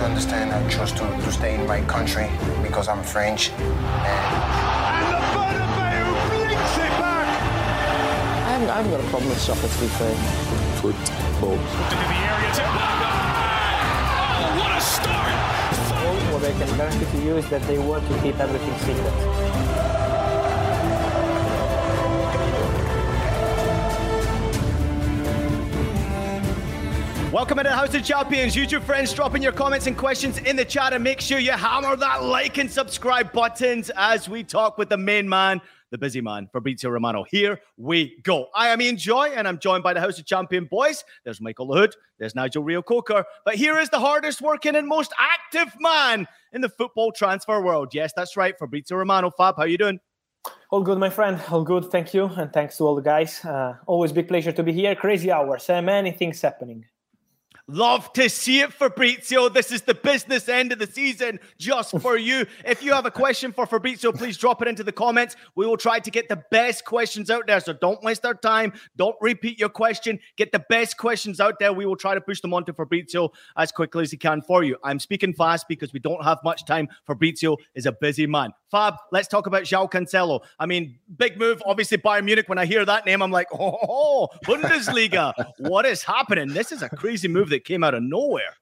To understand I chose to, to stay in my country because I'm French. And And the Bernabeu blinks it back. I haven't, I haven't got a problem with soccer, to be fair. Football. Into the area to Oh, what a start! All what I can guarantee to you is that they want to keep everything secret. Welcome to the House of Champions. YouTube friends, drop in your comments and questions in the chat and make sure you hammer that like and subscribe buttons as we talk with the main man, the busy man, Fabrizio Romano. Here we go. I am Ian Joy and I'm joined by the House of Champion boys. There's Michael Lahoud, there's Nigel Reo-Coker, but here is the hardest working and most active man in the football transfer world. Yes, that's right, Fabrizio Romano. Fab, how you doing? All good, my friend. All good. Thank you. And thanks to all the guys. Uh, always big pleasure to be here. Crazy hours. Uh, many things happening. Love to see it, Fabrizio. This is the business end of the season just for you. If you have a question for Fabrizio, please drop it into the comments. We will try to get the best questions out there. So don't waste our time. Don't repeat your question. Get the best questions out there. We will try to push them onto Fabrizio as quickly as he can for you. I'm speaking fast because we don't have much time. Fabrizio is a busy man. Fab, let's talk about João Cancelo. I mean, big move. Obviously, Bayern Munich. When I hear that name, I'm like, oh, Bundesliga. what is happening? This is a crazy move that came out of nowhere.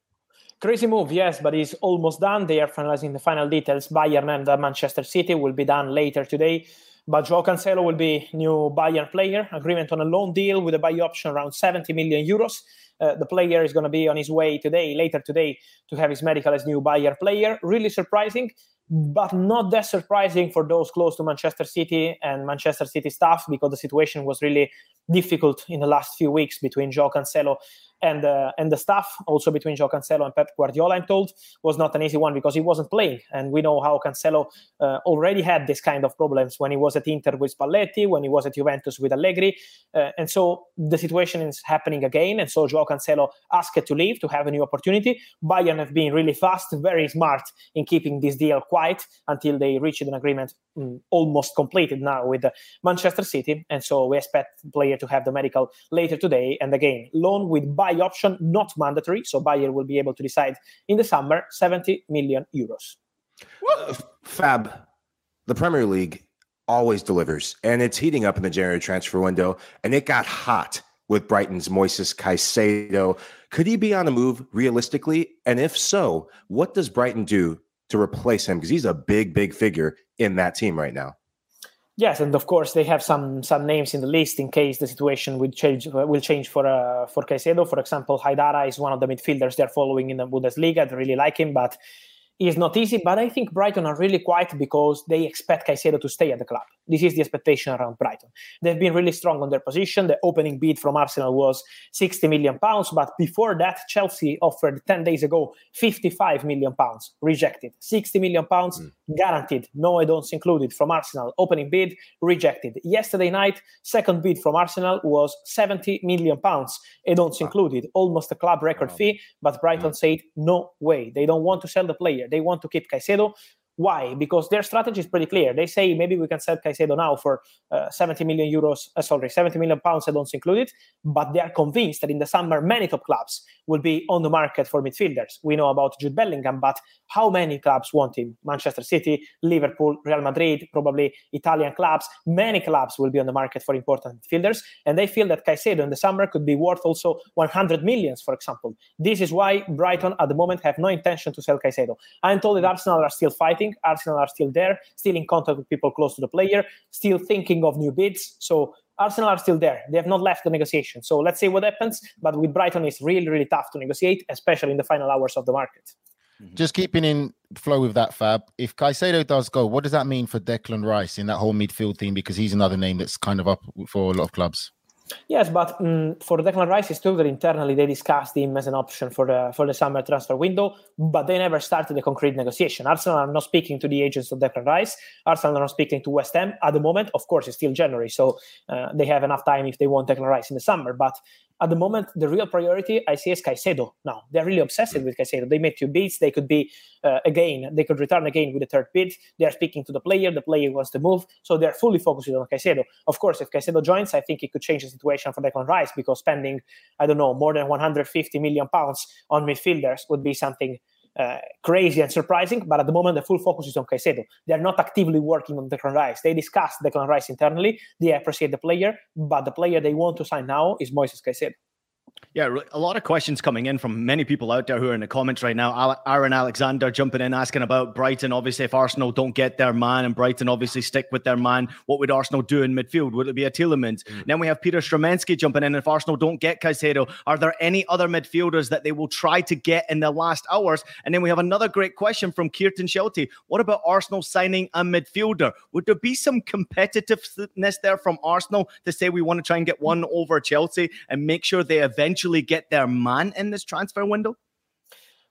Crazy move, yes, but it's almost done. They are finalizing the final details. Bayern and uh, Manchester City will be done later today. But Joao Cancelo will be new Bayern player. Agreement on a loan deal with a buy option around 70 million euros. Uh, the player is going to be on his way today, later today, to have his medical as new Bayern player. Really surprising, but not that surprising for those close to Manchester City and Manchester City staff because the situation was really difficult in the last few weeks between Joao Cancelo and uh, and the staff, also between Joao Cancelo and Pep Guardiola, I'm told, was not an easy one because he wasn't playing. And we know how Cancelo uh, already had this kind of problems when he was at Inter with Spalletti, when he was at Juventus with Allegri. Uh, and so the situation is happening again. And so Joao Cancelo asked to leave to have a new opportunity. Bayern have been really fast, very smart in keeping this deal quiet until they reached an agreement mm, almost completed now with uh, Manchester City. And so we expect the player to have the medical later today. And again, loan with buy option, not mandatory. So buyer will be able to decide in the summer 70 million euros. Uh, Fab, the Premier League always delivers, and it's heating up in the January transfer window, and it got hot with Brighton's Moises Caicedo. Could he be on the move realistically? And if so, what does Brighton do to replace him? Because he's a big, big figure in that team right now. Yes, and of course they have some some names in the list in case the situation will change will change for uh, for Caicedo. For example, Haidara is one of the midfielders they're following in the Bundesliga. They really like him, but is not easy, but I think Brighton are really quiet because they expect Caicedo to stay at the club. This is the expectation around Brighton. They've been really strong on their position. The opening bid from Arsenal was 60 million pounds, but before that, Chelsea offered 10 days ago 55 million pounds, rejected. 60 million pounds hmm. guaranteed, no add-ons included from Arsenal. Opening bid rejected. Yesterday night, second bid from Arsenal was 70 million pounds, add-ons included, almost a club record fee. But Brighton hmm. said no way. They don't want to sell the player. They want to keep Caicedo. Why? Because their strategy is pretty clear. They say maybe we can sell Caicedo now for uh, 70 million euros, uh, sorry, 70 million pounds, I don't include it, but they are convinced that in the summer, many top clubs will be on the market for midfielders. We know about Jude Bellingham, but how many clubs want him? Manchester City, Liverpool, Real Madrid, probably Italian clubs. Many clubs will be on the market for important midfielders, and they feel that Caicedo in the summer could be worth also 100 millions, for example. This is why Brighton at the moment have no intention to sell Caicedo. I'm told that Arsenal are still fighting. Arsenal are still there, still in contact with people close to the player, still thinking of new bids. So Arsenal are still there. They have not left the negotiation. So let's see what happens. But with Brighton, it's really, really tough to negotiate, especially in the final hours of the market. Mm-hmm. Just keeping in flow with that, Fab. If Caicedo does go, what does that mean for Declan Rice in that whole midfield team? Because he's another name that's kind of up for a lot of clubs. Yes, but um, for Declan Rice, it's true that internally they discussed him as an option for the for the summer transfer window, but they never started a concrete negotiation. Arsenal are not speaking to the agents of Declan Rice. Arsenal are not speaking to West Ham at the moment. Of course, it's still January, so uh, they have enough time if they want Declan Rice in the summer. But at the moment, the real priority I see is Caicedo. Now they're really obsessed with Caicedo. They made two bids. They could be uh, again. They could return again with a third bid. They are speaking to the player. The player wants to move, so they're fully focused on Caicedo. Of course, if Caicedo joins, I think it could change the situation for Declan Rice because spending I don't know more than 150 million pounds on midfielders would be something uh, crazy and surprising, but at the moment the full focus is on Caicedo. They are not actively working on Declan Rice. They discuss Declan Rice internally. They appreciate the player, but the player they want to sign now is Moises Caicedo. Yeah, a lot of questions coming in from many people out there who are in the comments right now. Aaron Alexander jumping in asking about Brighton. Obviously, if Arsenal don't get their man and Brighton obviously stick with their man, what would Arsenal do in midfield? Would it be a Tielemans? Mm. Then we have Peter Stromensky jumping in. If Arsenal don't get Caicedo, are there any other midfielders that they will try to get in the last hours? And then we have another great question from Kierton Shelty. What about Arsenal signing a midfielder? Would there be some competitiveness there from Arsenal to say we want to try and get one over Chelsea and make sure they eventually eventually get their man in this transfer window?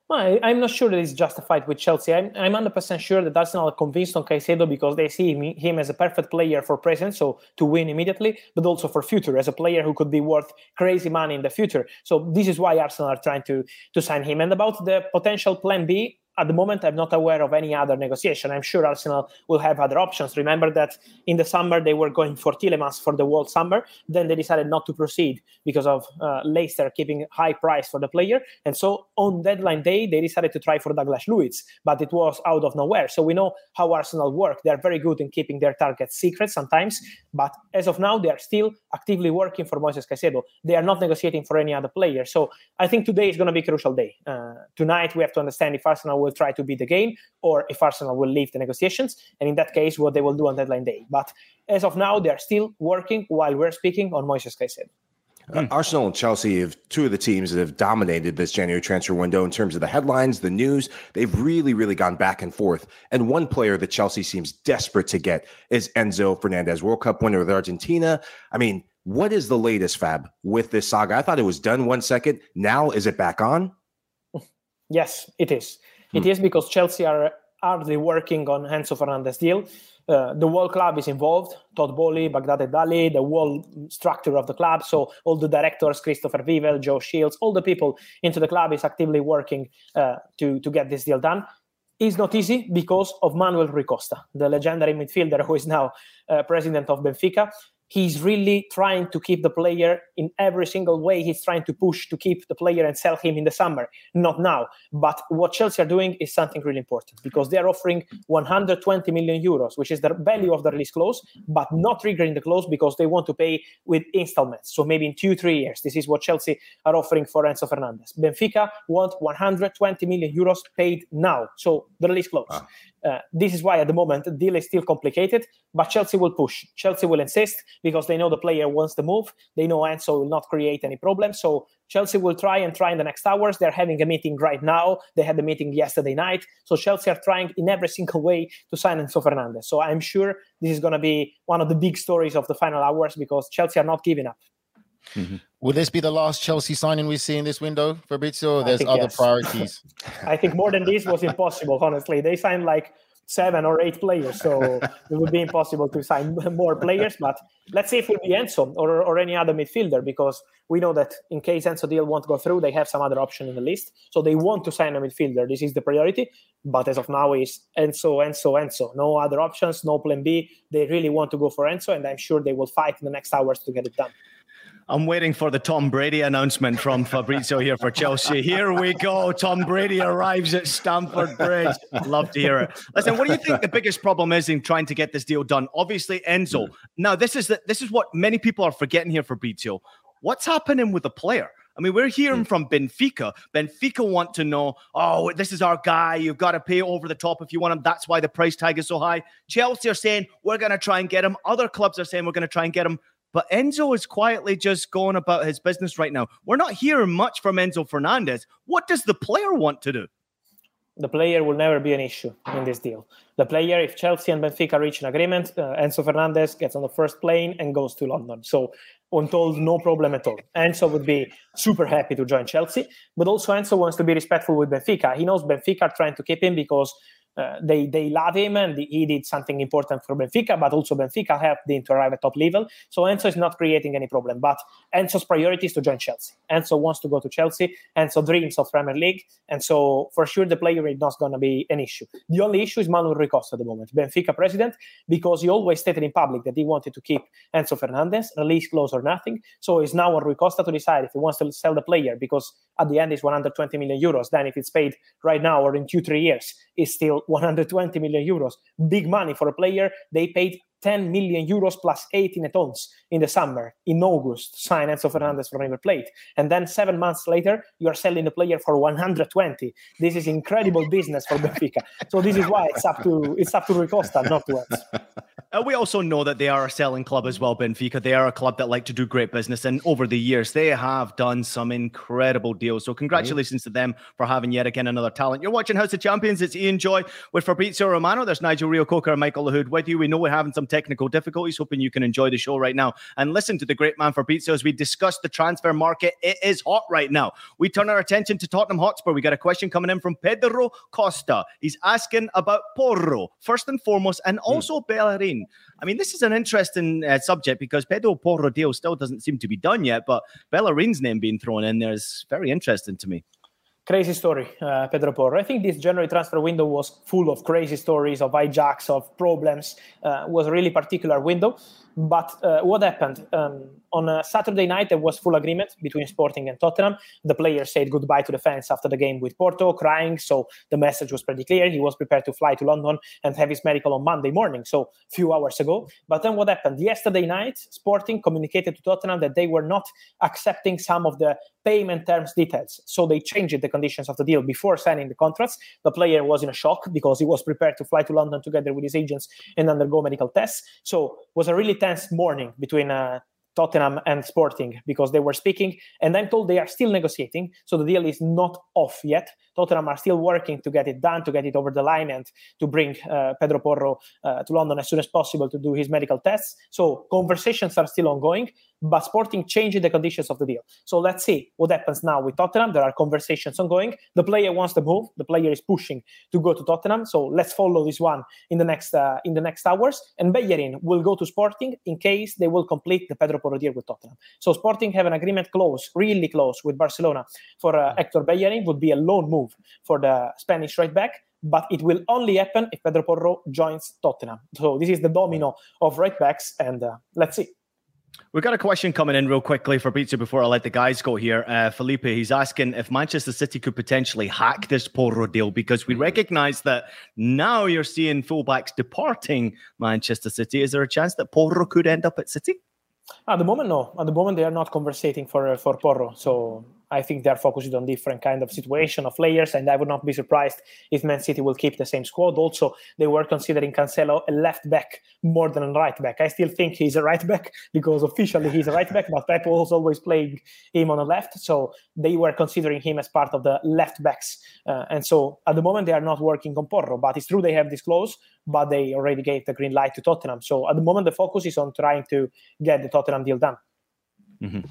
Well, I'm not sure that it's justified with Chelsea. I'm, I'm 100% sure that Arsenal are convinced on Caicedo because they see him, him, as a perfect player for present, so to win immediately, but also for future, as a player who could be worth crazy money in the future. So this is why Arsenal are trying to, to sign him. And about the potential plan B, at the moment, I'm not aware of any other negotiation. I'm sure Arsenal will have other options. Remember that in the summer they were going for Tielemans for the world summer. Then they decided not to proceed because of uh, Leicester keeping high price for the player. And so on deadline day, they decided to try for Douglas Luiz, but it was out of nowhere. So we know how Arsenal work. They're very good in keeping their targets secret sometimes, but as of now, they are still actively working for Moises Caicedo. They are not negotiating for any other player. So I think today is going to be a crucial day. Uh, tonight we have to understand if Arsenal will will try to beat the game or if Arsenal will leave the negotiations. And in that case, what they will do on deadline day. But as of now, they're still working while we're speaking on Moises Caicedo. Uh, Arsenal and Chelsea have two of the teams that have dominated this January transfer window in terms of the headlines, the news. They've really, really gone back and forth. And one player that Chelsea seems desperate to get is Enzo Fernandez, World Cup winner with Argentina. I mean, what is the latest, Fab, with this saga? I thought it was done one second. Now, is it back on? Yes, it is. It hmm. is because Chelsea are hardly working on Enzo Fernandez deal. Uh, the whole club is involved. Todd Boehly, Behdad Eghbali, the whole structure of the club. So all the directors, Christopher Vivell, Joe Shields, all the people into the club is actively working uh, to to get this deal done. It's not easy because of Manuel Rui Costa, the legendary midfielder who is now uh, president of Benfica he's really trying to keep the player in every single way. He's trying to push to keep the player and sell him in the summer, not now. But what Chelsea are doing is something really important because they are offering 120 million euros, which is the value of the release clause, but not triggering the clause because they want to pay with installments. So maybe in two, three years. This is what Chelsea are offering for Enzo Fernandez. Benfica want 120 million euros paid now. So the release clause. Ah. Uh, this is why at the moment the deal is still complicated, but Chelsea will push. Chelsea will insist because they know the player wants the move. They know Enzo will not create any problem. So Chelsea will try and try in the next hours. They're having a meeting right now. They had a meeting yesterday night. So Chelsea are trying in every single way to sign Enzo Fernandez. So I'm sure this is going to be one of the big stories of the final hours because Chelsea are not giving up. Mm-hmm. Will this be the last Chelsea signing we see in this window, Fabrizio? There's other yes. priorities. I think more than this was impossible, honestly. They signed like seven or eight players, so it would be impossible to sign more players. But let's see if it will be Enzo or, or any other midfielder, because we know that in case Enzo deal won't go through, they have some other option in the list. So they want to sign a midfielder. This is the priority. But as of now, is Enzo, Enzo, Enzo. No other options, no plan B. They really want to go for Enzo, and I'm sure they will fight in the next hours to get it done. I'm waiting for the Tom Brady announcement from Fabrizio here for Chelsea. Here we go. Tom Brady arrives at Stamford Bridge. Love to hear it. Listen, what do you think the biggest problem is in trying to get this deal done? Obviously, Enzo. Hmm. Now, this is the, this is what many people are forgetting here, Fabrizio. What's happening with the player? I mean, we're hearing hmm. from Benfica. Benfica want to know, oh, this is our guy. You've got to pay over the top if you want him. That's why the price tag is so high. Chelsea are saying, we're going to try and get him. Other clubs are saying, we're going to try and get him. But Enzo is quietly just going about his business right now. We're not hearing much from Enzo Fernandez. What does the player want to do? The player will never be an issue in this deal. The player, if Chelsea and Benfica reach an agreement, uh, Enzo Fernandez gets on the first plane and goes to London. So, untold, no problem at all. Enzo would be super happy to join Chelsea, but also Enzo wants to be respectful with Benfica. He knows Benfica are trying to keep him because uh, they they love him and he did something important for Benfica, but also Benfica helped him to arrive at top level. So Enzo is not creating any problem. But Enzo's priority is to join Chelsea. Enzo wants to go to Chelsea. Enzo dreams of Premier League, and so for sure the player is not going to be an issue. The only issue is Manuel Rui Costa at the moment, Benfica president, because he always stated in public that he wanted to keep Enzo Fernandez, release clause or nothing. So it's now on Rui Costa to decide if he wants to sell the player because at the end is 120 million euros. Then if it's paid right now or in two three years, is still 120 million euros. Big money for a player. They paid 10 million euros plus 18 tons in the summer, in August, sign Enzo Fernandez from River Plate. And then seven months later, you are selling the player for 120. This is incredible business for Benfica. So this is why it's up to it's up to Rui not to us. Uh, we also know that they are a selling club as well, Benfica. They are a club that like to do great business. And over the years, they have done some incredible deals. So, congratulations to them for having yet again another talent. You're watching House of Champions. It's Ian Joy with Fabrizio Romano. There's Nigel Reo-Coker and Michael Lahoud with you. We know we're having some technical difficulties. Hoping you can enjoy the show right now and listen to the great man Fabrizio as we discuss the transfer market. It is hot right now. We turn our attention to Tottenham Hotspur. We got a question coming in from Pedro Costa. He's asking about Porro, first and foremost, and hmm. also mm. Bellerin. I mean, this is an interesting uh, subject because Pedro Porro deal still doesn't seem to be done yet, but Bellerin's name being thrown in there is very interesting to me crazy story, uh, Pedro Porro. I think this January transfer window was full of crazy stories of hijacks, of problems. Uh, was a really particular window. But uh, what happened? Um, on a Saturday night, there was full agreement between Sporting and Tottenham. The player said goodbye to the fans after the game with Porto, crying. So the message was pretty clear. He was prepared to fly to London and have his medical on Monday morning, so a few hours ago. But then what happened? Yesterday night, Sporting communicated to Tottenham that they were not accepting some of the payment terms details. So they changed the conditions of the deal before signing the contracts. The player was in a shock because he was prepared to fly to London together with his agents and undergo medical tests. So was a really tense morning between uh, Tottenham and Sporting because they were speaking. And I'm told they are still negotiating. So the deal is not off yet. Tottenham are still working to get it done, to get it over the line, and to bring uh, Pedro Porro uh, to London as soon as possible to do his medical tests. So conversations are still ongoing but Sporting changing the conditions of the deal. So let's see what happens now with Tottenham. There are conversations ongoing. The player wants to move. The player is pushing to go to Tottenham. So let's follow this one in the next uh, in the next hours. And Bellerin will go to Sporting in case they will complete the Pedro Porro deal with Tottenham. So Sporting have an agreement close, really close, with Barcelona for uh, Hector Bellerin. Would be a loan move for the Spanish right back but it will only happen if Pedro Porro joins Tottenham. So this is the domino of right backs, and uh, let's see. We've got a question coming in real quickly Fabrizio before I let the guys go here. Uh, Felipe, he's asking if Manchester City could potentially hack this Porro deal because we recognize that now you're seeing fullbacks departing Manchester City. Is there a chance that Porro could end up at City? At the moment, no. At the moment, they are not conversating for for Porro. So I think they're focused on different kind of situation of players, and I would not be surprised if Man City will keep the same squad. Also, they were considering Cancelo a left back more than a right back. I still think he's a right back because officially he's a right back, but Pep was always playing him on the left, so they were considering him as part of the left backs. Uh, and so at the moment they are not working on Porro, but it's true they have this clause, but they already gave the green light to Tottenham. So at the moment the focus is on trying to get the Tottenham deal done. Mm-hmm.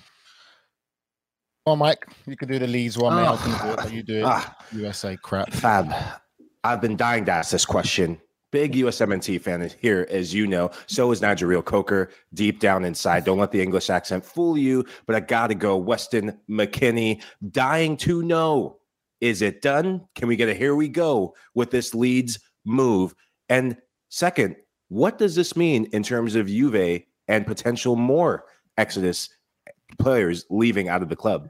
Well, Mike, you can do the Leeds one. Oh. do it, you do it. Ah. USA crap. Fab. I've been dying to ask this question Big USMNT fan is here, as you know. So is Nigel Coker, deep down inside. Don't let the English accent fool you, but I got to go. Weston McKennie, dying to know is it done? Can we get a here we go with this Leeds move? And second, what does this mean in terms of Juve and potential more Exodus players leaving out of the club?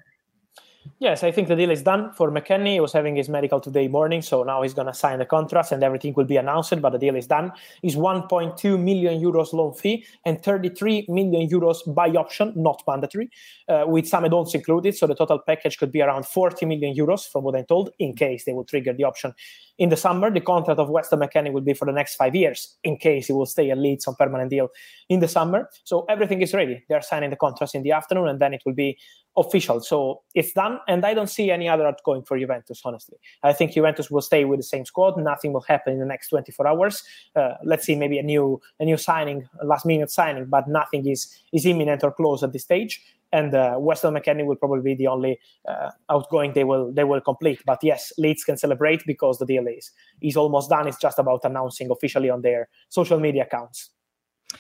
Yes, I think the deal is done for McKennie. He was having his medical today morning, so now he's going to sign the contract and everything will be announced. But the deal is done. It's 1.2 million euros loan fee and 33 million euros buy option, not mandatory, uh, with some add-ons included. So the total package could be around 40 million euros, from what I'm told, in case they will trigger the option in the summer. The contract of Weston McKennie will be for the next five years, in case he will stay at Leeds on permanent deal in the summer. So everything is ready. They're signing the contracts in the afternoon, and then it will be official. So it's done, and I don't see any other outgoing for Juventus. Honestly, I think Juventus will stay with the same squad. Nothing will happen in the next 24 hours. Uh, let's see, maybe a new a new signing, last minute signing, but nothing is is imminent or close at this stage. And uh, Weston McKennie will probably be the only uh, outgoing they will they will complete. But yes, Leeds can celebrate because the deal is is almost done. It's just about announcing officially on their social media accounts.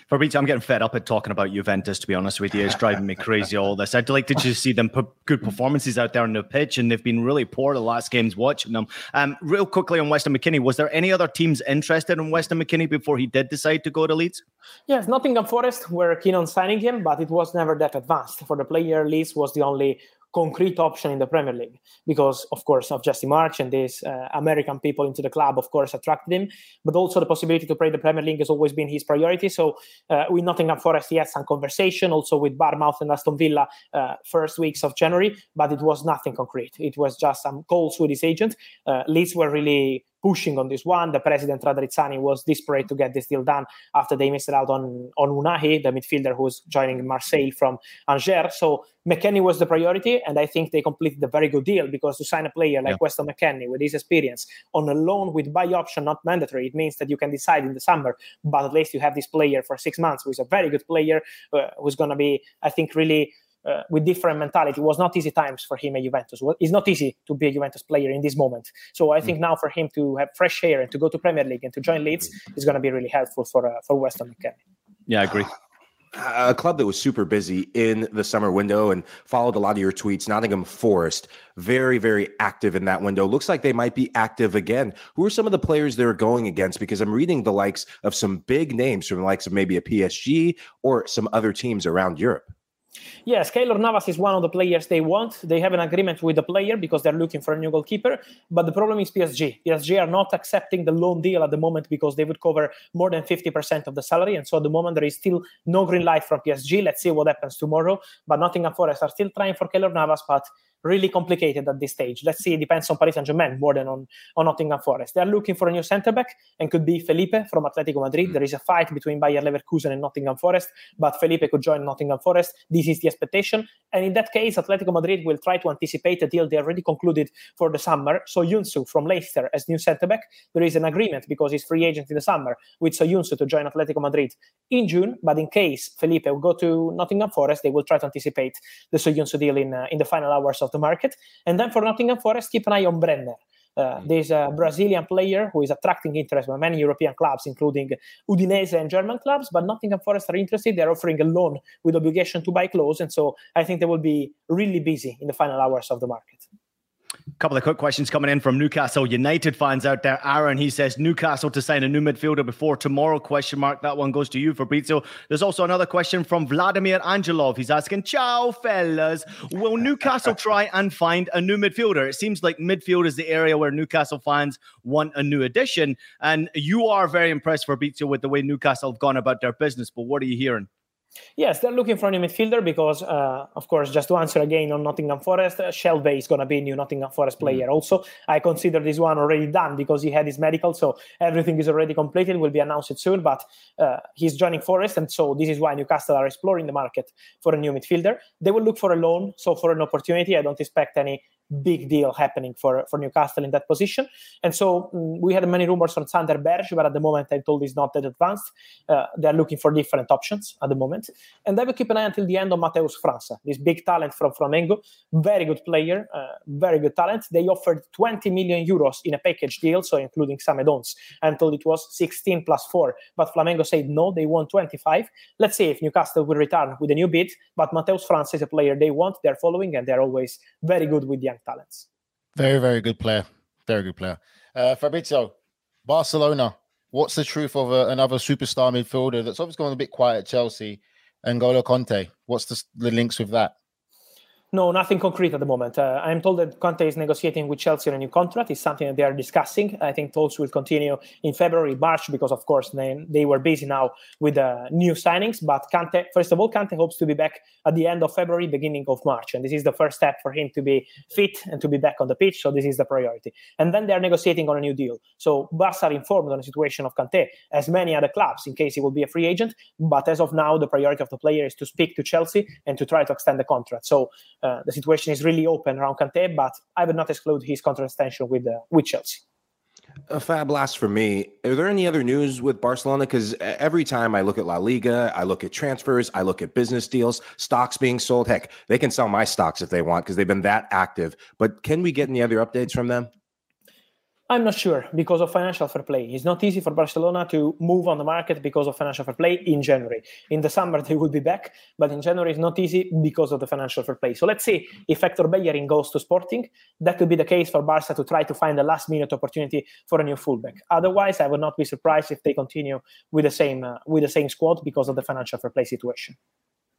Fabrizio, I'm getting fed up at talking about Juventus, to be honest with you. It's driving me crazy, all this. I'd like to just see them put good performances out there on the pitch, and they've been really poor the last games watching them. Um, real quickly on Weston McKennie, was there any other teams interested in Weston McKennie before he did decide to go to Leeds? Yes, Nottingham Forest were keen on signing him, but it was never that advanced. For the player, Leeds was the only concrete option in the Premier League because, of course, of Jesse Marsch and these uh, American people into the club, of course, attracted him. But also the possibility to play the Premier League has always been his priority. So uh, with Nottingham Forest, he had some conversation also with Bournemouth and Aston Villa uh, first weeks of January, but it was nothing concrete. It was just some calls with his agent. Uh, Leeds were really pushing on this one. The president Radrizzani was desperate to get this deal done after they missed out on on Ounahi, the midfielder who's joining Marseille from Angers. So McKennie was the priority, and I think they completed a very good deal because to sign a player like yeah. Weston McKennie with his experience on a loan with buy option, not mandatory, it means that you can decide in the summer, but at least you have this player for six months who's a very good player, uh, who's going to be, I think, really uh, with different mentality. It was not easy times for him at Juventus. It's not easy to be a Juventus player in this moment. So I think mm. now for him to have fresh air and to go to Premier League and to join Leeds is going to be really helpful for uh, for Weston McKennie. Yeah, I agree. A club that was super busy in the summer window and followed a lot of your tweets. Nottingham Forest, very, very active in that window. Looks like they might be active again. Who are some of the players they're going against? Because I'm reading the likes of some big names from the likes of maybe a PSG or some other teams around Europe. Yes, Keylor Navas is one of the players they want. They have an agreement with the player because they're looking for a new goalkeeper. But the problem is PSG. PSG are not accepting the loan deal at the moment because they would cover more than 50% of the salary. And so at the moment, there is still no green light from PSG. Let's see what happens tomorrow. But Nottingham Forest are still trying for Keylor Navas, but really complicated at this stage. Let's see, it depends on Paris Saint Germain more than on, on Nottingham Forest. They are looking for a new centre back and could be Felipe from Atletico Madrid. Mm. There is a fight between Bayer Leverkusen and Nottingham Forest, but Felipe could join Nottingham Forest. This is the expectation. And in that case, Atletico Madrid will try to anticipate a deal they already concluded for the summer. Soyuncu from Leicester as new centre back. There is an agreement because he's free agent in the summer with Soyuncu to join Atletico Madrid in June. But in case Felipe will go to Nottingham Forest, they will try to anticipate the Soyuncu deal in, uh, in the final hours of the market. And then for Nottingham Forest, keep an eye on Brenner. Uh, mm. there's a Brazilian player who is attracting interest by many European clubs, including Udinese and German clubs, but Nottingham Forest are interested. They're offering a loan with obligation to buy close. And so I think they will be really busy in the final hours of the market couple of quick questions coming in from Newcastle United fans out there. Aaron, he says Newcastle to sign a new midfielder before tomorrow? Question mark. That one goes to you, Fabrizio. There's also another question from Vladimir Angelov. He's asking, "Ciao, fellas. Will Newcastle try and find a new midfielder? It seems like midfield is the area where Newcastle fans want a new addition, and you are very impressed, Fabrizio, with the way Newcastle have gone about their business. But what are you hearing?" Yes, they're looking for a new midfielder because, uh, of course, just to answer again on Nottingham Forest, uh, Shelvey is going to be a new Nottingham Forest player. Mm. Also, I consider this one already done because he had his medical, so everything is already completed. Will be announced soon, but uh, he's joining Forest, and so this is why Newcastle are exploring the market for a new midfielder. They will look for a loan, so for an opportunity. I don't expect any big deal happening for, for Newcastle in that position. And so um, we had many rumors on Sander Berge, but at the moment I'm told he's not that advanced. Uh, they're looking for different options at the moment. And I will keep an eye until the end on Matheus França, this big talent from Flamengo, very good player, uh, very good talent. They offered 20 million euros in a package deal, so including some add-ons. Told it was 16 plus 4, but Flamengo said no, they want 25. Let's see if Newcastle will return with a new bid, but Matheus França is a player they want, they're following, and they're always very good with young talents. Very, very good player. Very good player. Uh, Fabrizio, Barcelona. What's the truth of a, another superstar midfielder that's obviously going a bit quiet at Chelsea? N'Golo Kante? What's the, the links with that? No, nothing concrete at the moment. Uh, I'm told that Kante is negotiating with Chelsea on a new contract. It's something that they are discussing. I think talks will continue in February, March, because of course they, they were busy now with uh, new signings. But Kante, first of all, Kante hopes to be back at the end of February, beginning of March, and this is the first step for him to be fit and to be back on the pitch. So this is the priority. And then they are negotiating on a new deal. So Barca are informed on the situation of Kante, as many other clubs, in case he will be a free agent. But as of now, the priority of the player is to speak to Chelsea and to try to extend the contract. So uh, the situation is really open around Kante, but I would not exclude his contract extension with uh, with Chelsea. A fab last for me. Are there any other news with Barcelona? Because every time I look at La Liga, I look at transfers, I look at business deals, stocks being sold. Heck, they can sell my stocks if they want because they've been that active. But can we get any other updates from them? I'm not sure because of financial fair play. It's not easy for Barcelona to move on the market because of financial fair play in January. In the summer, they will be back, but in January, it's not easy because of the financial fair play. So let's see if Hector Bellerin goes to Sporting. That could be the case for Barca to try to find a last minute opportunity for a new fullback. Otherwise, I would not be surprised if they continue with the same uh, with the same squad because of the financial fair play situation.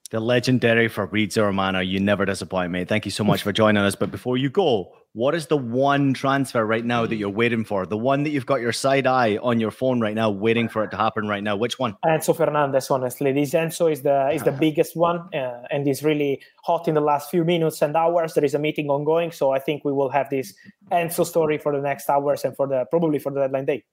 The legendary Fabrizio Romano, you never disappoint me. Thank you so much for joining us. But before you go, what is the one transfer right now that you're waiting for? The one that you've got your side eye on your phone right now, waiting for it to happen right now. Which one? Enzo Fernandez, honestly. This Enzo is the is the biggest one uh, and is really hot in the last few minutes and hours. There is a meeting ongoing, so I think we will have this Enzo story for the next hours and for the probably for the deadline day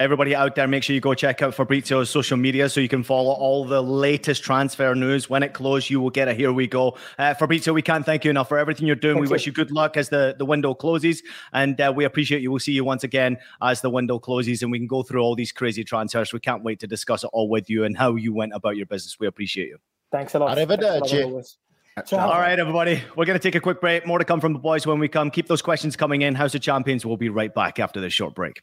everybody out there, make sure you go check out Fabrizio's social media so you can follow all the latest transfer news. When it closes, you will get a here we go. Uh, Fabrizio, we can't thank you enough for everything you're doing. Thank we you. wish you good luck as the, the window closes. And uh, we appreciate you. We'll see you once again as the window closes and we can go through all these crazy transfers. We can't wait to discuss it all with you and how you went about your business. We appreciate you. Thanks a lot. Arrivederci. All right, everybody. We're going to take a quick break. More to come from the boys when we come. Keep those questions coming in. House of Champions We'll be right back after this short break.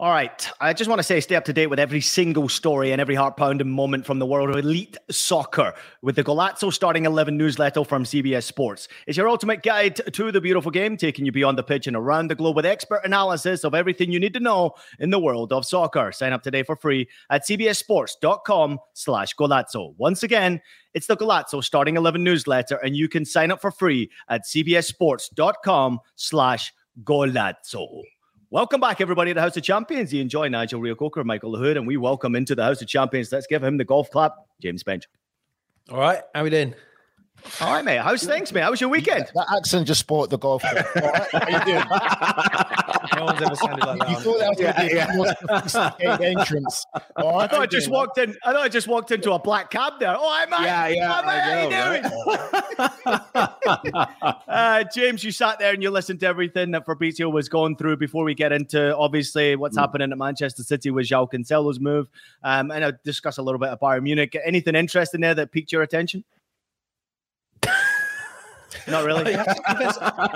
All right. I just want to say stay up to date with every single story and every heart pounding moment from the world of elite soccer with the Golazo Starting 11 newsletter from CBS Sports. It's your ultimate guide to the beautiful game, taking you beyond the pitch and around the globe with expert analysis of everything you need to know in the world of soccer. Sign up today for free at cbssports.com slash Golazo. Once again, it's the Golazo Starting 11 newsletter, and you can sign up for free at cbssports.com slash Golazo. Welcome back, everybody, to the House of Champions. You enjoy Nigel Reo-Coker, Michael Lahoud, and we welcome into the House of Champions. Let's give him the golf clap, James Benge. All right, how are we doing? All right, mate. How's things, mate? How was your weekend? That accent just spoiled the golf. All right, how you doing? No one's ever sounded like that. You thought that was going to be a more sophisticated entrance. Oh, I thought I just walked in. I thought I just walked into a black cab there. Oh, hi, mate. Yeah, yeah, Hi, mate. I How you doing? uh, James, you sat there and you listened to everything that Fabrizio was going through before we get into obviously what's Mm. happening at Manchester City with João Cancelo's move. Um, and I'll discuss a little bit of Bayern Munich. Anything interesting there that piqued your attention? Not really.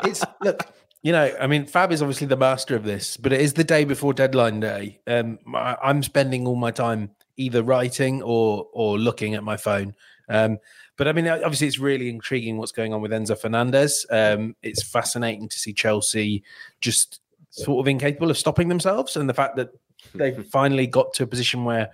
it's look, you know, I mean, Fab is obviously the master of this, but it is the day before deadline day. Um, I, I'm spending all my time either writing or or looking at my phone. Um, but I mean, obviously, it's really intriguing what's going on with Enzo Fernandez. Um, it's fascinating to see Chelsea just sort of incapable of stopping themselves, and the fact that they've finally got to a position where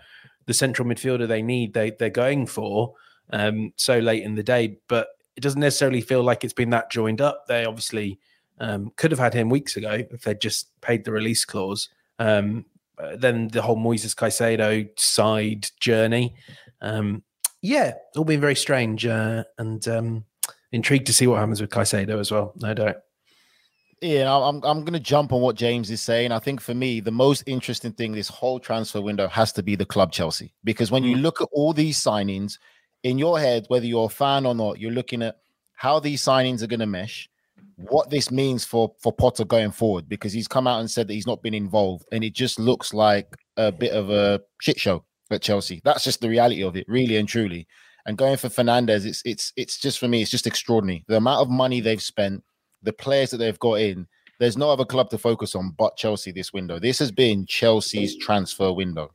the central midfielder they need they they're going for um, so late in the day, but it doesn't necessarily feel like it's been that joined up. They obviously um, could have had him weeks ago if they'd just paid the release clause. Um, uh, then the whole Moises Caicedo side journey, um, yeah, all been very strange uh, and um, intrigued to see what happens with Caicedo as well. No doubt. Yeah, I'm I'm going to jump on what James is saying. I think for me, the most interesting thing this whole transfer window has to be the club Chelsea, because when you look at all these signings in your head, whether you're a fan or not, you're looking at how these signings are going to mesh, what this means for for Potter going forward, because he's come out and said that he's not been involved, and it just looks like a bit of a shit show at Chelsea. That's just the reality of it, really and truly. And going for Fernandez, it's it's it's just for me, it's just extraordinary. The amount of money they've spent the players that they've got in, there's no other club to focus on but Chelsea this window. This has been Chelsea's transfer window.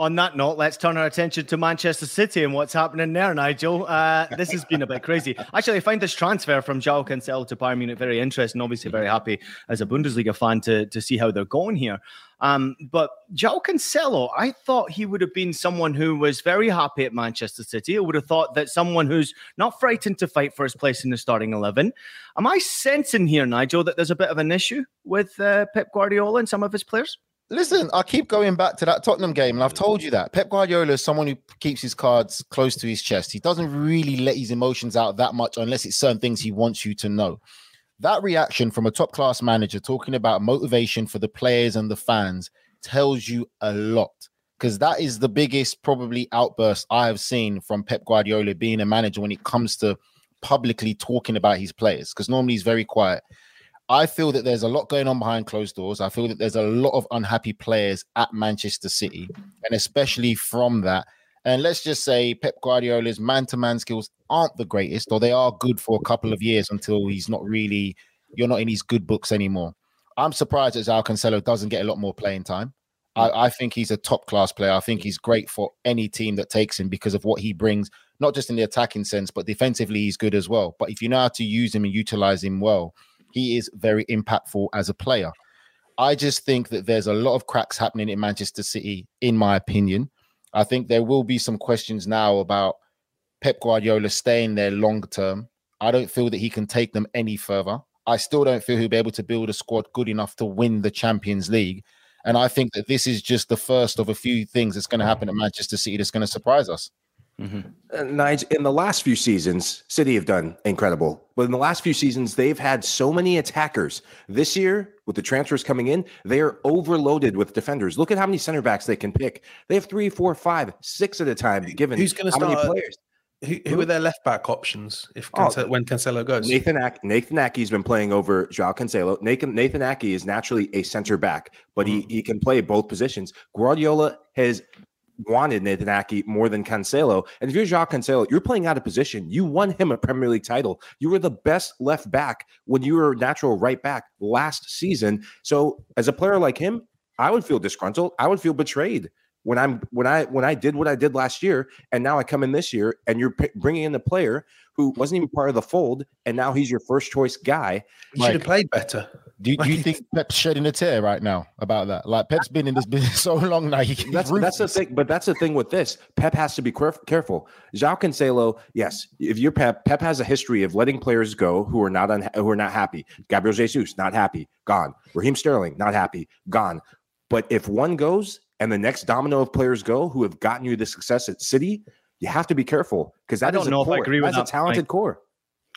On that note, let's turn our attention to Manchester City and what's happening there, Nigel. Uh, this has been a bit crazy. Actually, I find this transfer from João Cancelo to Bayern Munich very interesting. Obviously, very happy as a Bundesliga fan to, to see how they're going here. Um, but João Cancelo, I thought he would have been someone who was very happy at Manchester City. I would have thought that someone who's not frightened to fight for his place in the starting 11. Am I sensing here, Nigel, that there's a bit of an issue with uh, Pep Guardiola and some of his players? Listen, I keep going back to that Tottenham game, and I've told you that Pep Guardiola is someone who keeps his cards close to his chest. He doesn't really let his emotions out that much unless it's certain things he wants you to know. That reaction from a top class manager talking about motivation for the players and the fans tells you a lot because that is the biggest probably outburst I have seen from Pep Guardiola being a manager when it comes to publicly talking about his players because normally he's very quiet. I feel that there's a lot going on behind closed doors. I feel that there's a lot of unhappy players at Manchester City, and especially from that. And let's just say Pep Guardiola's man to man skills aren't the greatest, or they are good for a couple of years until he's not really, you're not in his good books anymore. I'm surprised that João Cancelo doesn't get a lot more playing time. I, I think he's a top class player. I think he's great for any team that takes him because of what he brings, not just in the attacking sense, but defensively, he's good as well. But if you know how to use him and utilize him well, he is very impactful as a player. I just think that there's a lot of cracks happening in Manchester City, in my opinion. I think there will be some questions now about Pep Guardiola staying there long term. I don't feel that he can take them any further. I still don't feel he'll be able to build a squad good enough to win the Champions League. And I think that this is just the first of a few things that's going to happen at Manchester City that's going to surprise us. Uh, Nigel, in the last few seasons, City have done incredible. But in the last few seasons, they've had so many attackers. This year, with the transfers coming in, they are overloaded with defenders. Look at how many center backs they can pick. They have three, four, five, six at a time. Given Who's going to how many start? players? Who, who are their left back options if Oh, when Cancelo goes? Nathan Ak- Nathan Aké's been playing over Joao Cancelo. Nathan Nathan Aké is naturally a center back, but he, he can play both positions. Guardiola has wanted Nathan Aké more than Cancelo. And if you're Joao Cancelo, you're playing out of position. You won him a Premier League title. You were the best left back when you were natural right back last season. So as a player like him, I would feel disgruntled. I would feel betrayed when I'm when I when I did what I did last year, and now I come in this year, and you're p- bringing in the player who wasn't even part of the fold, and now he's your first choice guy. He should have played better. Do, do you think Pep's shedding a tear right now about that? Like Pep's been in this business so long now. He, That's that's the thing, but that's the thing with this. Pep has to be caref- careful. João Cancelo, yes, if you're Pep, Pep has a history of letting players go who are not unha- who are not happy. Gabriel Jesus, not happy, gone. Raheem Sterling, not happy, gone. But if one goes and the next domino of players go who have gotten you the success at City, you have to be careful because I that don't is a know if I core. agree with That's that, a talented Mike. core.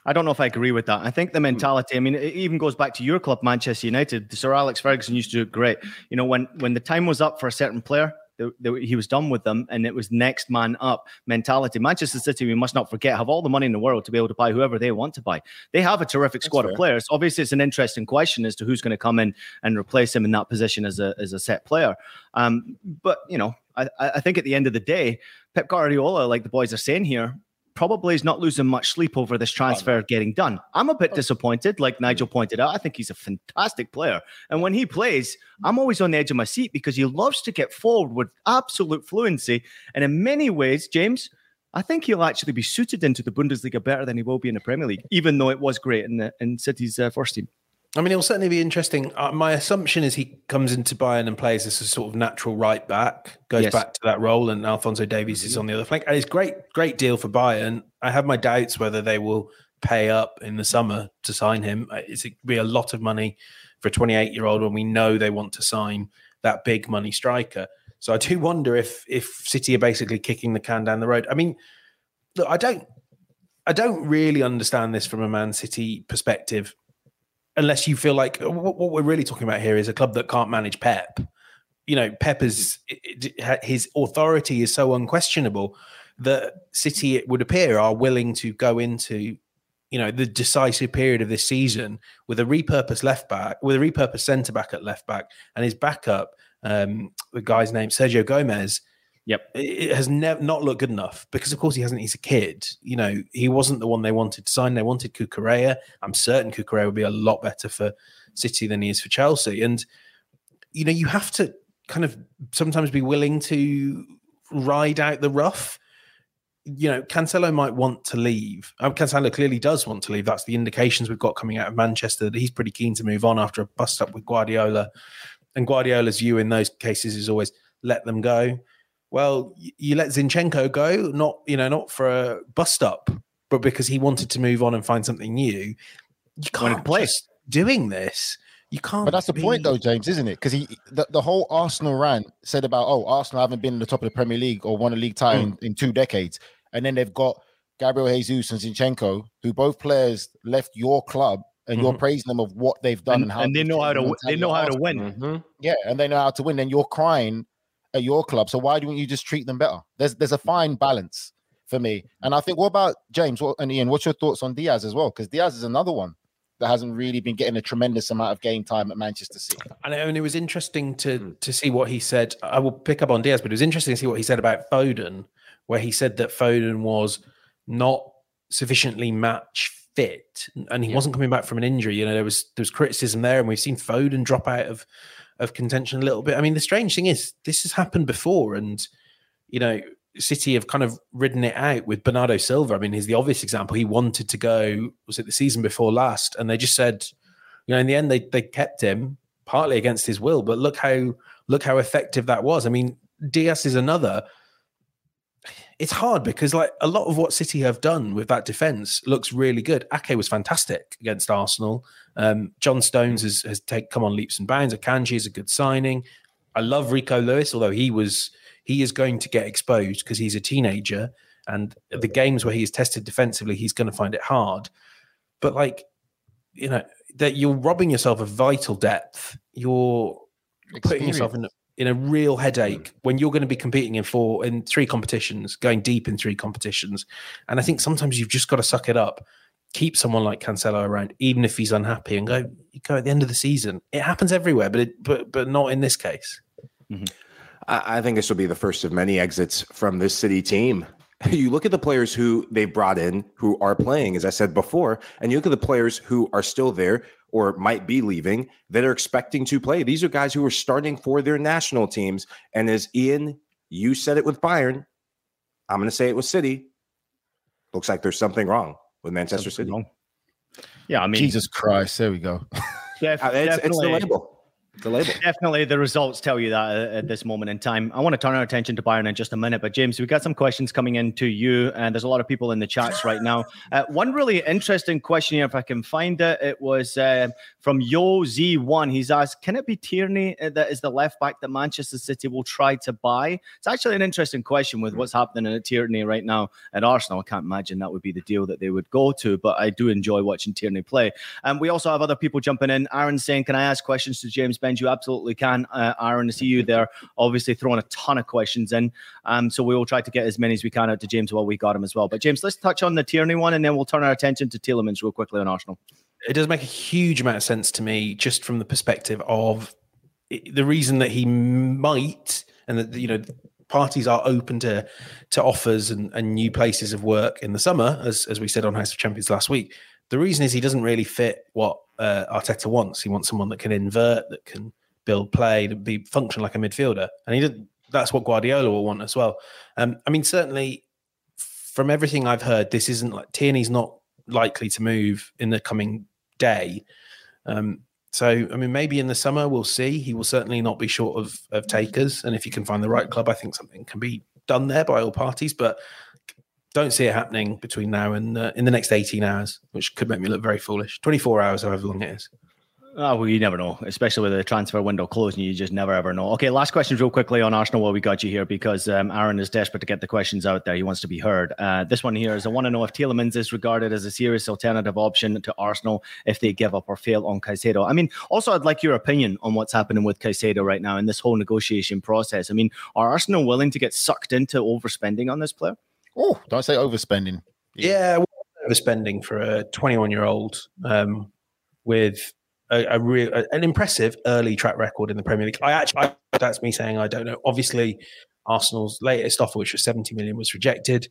I don't know if I agree with that. I think the Hmm. mentality. I mean, it even goes back to your club, Manchester United. Sir Alex Ferguson used to do it great. You know, when when the time was up for a certain player, the, the, he was done with them, and it was next man up mentality. Manchester City, we must not forget, have all the money in the world to be able to buy whoever they want to buy. They have a terrific squad fair. of players. Obviously, it's an interesting question as to who's going to come in and replace him in that position as a as a set player. Um, but you know, I, I think at the end of the day, Pep Guardiola, like the boys are saying here, probably is not losing much sleep over this transfer getting done. I'm a bit disappointed, like Nigel pointed out. I think he's a fantastic player. And when he plays, I'm always on the edge of my seat because he loves to get forward with absolute fluency. And in many ways, James, I think he'll actually be suited into the Bundesliga better than he will be in the Premier League, even though it was great in, the, in City's uh, first team. I mean, it'll certainly be interesting. Uh, my assumption is he comes into Bayern and plays as a sort of natural right back, goes Yes. back to that role, and Alphonso Davies is on the other flank. And it's great, great deal for Bayern. I have my doubts whether they will pay up in the summer to sign him. Uh, It's it'd be a lot of money for a 28 year old when we know they want to sign that big money striker. So I do wonder if if City are basically kicking the can down the road. I mean, look, I don't, I don't really understand this from a Man City perspective unless you feel like what, what we're really talking about here is a club that can't manage Pep. You know, Pep is it- it- his authority is so unquestionable that City, it would appear, are willing to go into you know the decisive period of this season with a repurposed left back, with a repurposed centre back at left back, and his backup, um, the guy's name Sergio Gomez. Yep, it has not looked good enough because, of course, he hasn't. He's a kid. You know, he wasn't the one they wanted to sign. They wanted Cucurella. I'm certain Cucurella would be a lot better for City than he is for Chelsea. And you know, you have to kind of sometimes be willing to ride out the rough. You know, Cancelo might want to leave. Um, Cancelo clearly does want to leave. That's the indications we've got coming out of Manchester that he's pretty keen to move on after a bust up with Guardiola. And Guardiola's view in those cases is always let them go. Well, you let Zinchenko go, not you know, not for a bust up, but because he wanted to move on and find something new. You can't play doing this. You can't. But that's the point, though, James, isn't it? Because he the, the whole Arsenal rant said about oh Arsenal haven't been in the top of the Premier League or won a league title in, in two decades, and then they've got Gabriel Jesus and Zinchenko, who both players left your club, and you're Mhm. praising them of what they've done And- and, how and they know how to they know how to win. of Arsenal. Yeah, and they know how to win. Then you're crying at your club. So why don't you just treat them better? There's there's a fine balance for me. And I think what about James what, and Ian? What's your thoughts on Diaz as well? Because Diaz is another one that hasn't really been getting a tremendous amount of game time at Manchester City. And, and it was interesting to hmm. to see what he said. I will pick up on Diaz, but it was interesting to see what he said about Foden, where he said that Foden was not sufficiently match fit, and he Yeah. wasn't coming back from an injury. You know, there was there was criticism there, and we've seen Foden drop out of of contention a little bit. I mean, the strange thing is this has happened before, and you know, City have kind of ridden it out with Bernardo Silva. I mean, he's the obvious example. He wanted to go, was it the season before last? And they just said, you know, in the end, they they kept him partly against his will. But look how look how effective that was. I mean, Diaz is another. It's hard because like a lot of what City have done with that defense looks really good. Aké was fantastic against Arsenal. Um, John Stones has has take, come on leaps and bounds. Akanji is a good signing. I love Rico Lewis, although he was he is going to get exposed because he's a teenager, and the games where he is tested defensively, he's going to find it hard. But like, you know, that you're robbing yourself of vital depth. You're putting yourself in a, in a real headache mm. when you're going to be competing in four in three competitions, going deep in three competitions. And I think sometimes you've just got to suck it up. Keep someone like Cancelo around, even if he's unhappy, and go. Go at the end of the season. It happens everywhere, but it, but but not in this case. Mm-hmm. I, I think this will be the first of many exits from this city team. You look at the players who they brought in who are playing, as I said before, and you look at the players who are still there or might be leaving that are expecting to play. These are guys who are starting for their national teams. And as Ian, you said it with Bayern, I'm going to say it with City. Looks like there's something wrong with Manchester City. Yeah, I mean, Jesus Christ, there we go. Def- Uh, it's, it's the label. The label. Definitely, the results tell you that uh, at this moment in time. I want to turn our attention to Bayern in just a minute, but James, we've got some questions coming in to you, and there's a lot of people in the chats right now. Uh, one really interesting question here, if I can find it, it was uh, from Yo Z1. He's asked, "Can it be Tierney uh, that is the left back that Manchester City will try to buy?" It's actually an interesting question with what's happening at Tierney right now at Arsenal. I can't imagine that would be the deal that they would go to, but I do enjoy watching Tierney play. And um, we also have other people jumping in. Aaron saying, "Can I ask questions to James?" Benj, you absolutely can, uh, Aaron. I see you there, obviously throwing a ton of questions in. Um, so we will try to get as many as we can out to James while we got him as well. But James, let's touch on the Tierney one, and then we'll turn our attention to Tielemans real quickly on Arsenal. It does make a huge amount of sense to me, just from the perspective of the reason that he might, and that you know parties are open to to offers and, and new places of work in the summer, as as we said on House of Champions last week. The reason is he doesn't really fit what uh, Arteta wants. He wants someone that can invert, that can build play, to be function like a midfielder, and he did. That's what Guardiola will want as well. Um, I mean, certainly from everything I've heard, this isn't like Tierney's not likely to move in the coming day. Um, so, I mean, maybe in the summer we'll see. He will certainly not be short of, of takers, and if you can find the right club, I think something can be done there by all parties. But don't see it happening between now and uh, in the next 18 hours, which could make me look very foolish. 24 hours, however long it is. Oh, well, you never know, especially with the transfer window closing. You just never ever know. Okay, last question, real quickly on Arsenal while we got you here, because um, Aaron is desperate to get the questions out there. He wants to be heard. Uh, this one here is I want to know if Tielemans is regarded as a serious alternative option to Arsenal if they give up or fail on Caicedo. I mean, also, I'd like your opinion on what's happening with Caicedo right now in this whole negotiation process. I mean, are Arsenal willing to get sucked into overspending on this player? Oh, don't say overspending. Yeah, yeah overspending for a 21 year old um, with a, a real an impressive early track record in the Premier League. I actually I, that's me saying I don't know. Obviously, Arsenal's latest offer, which was 70 million, was rejected.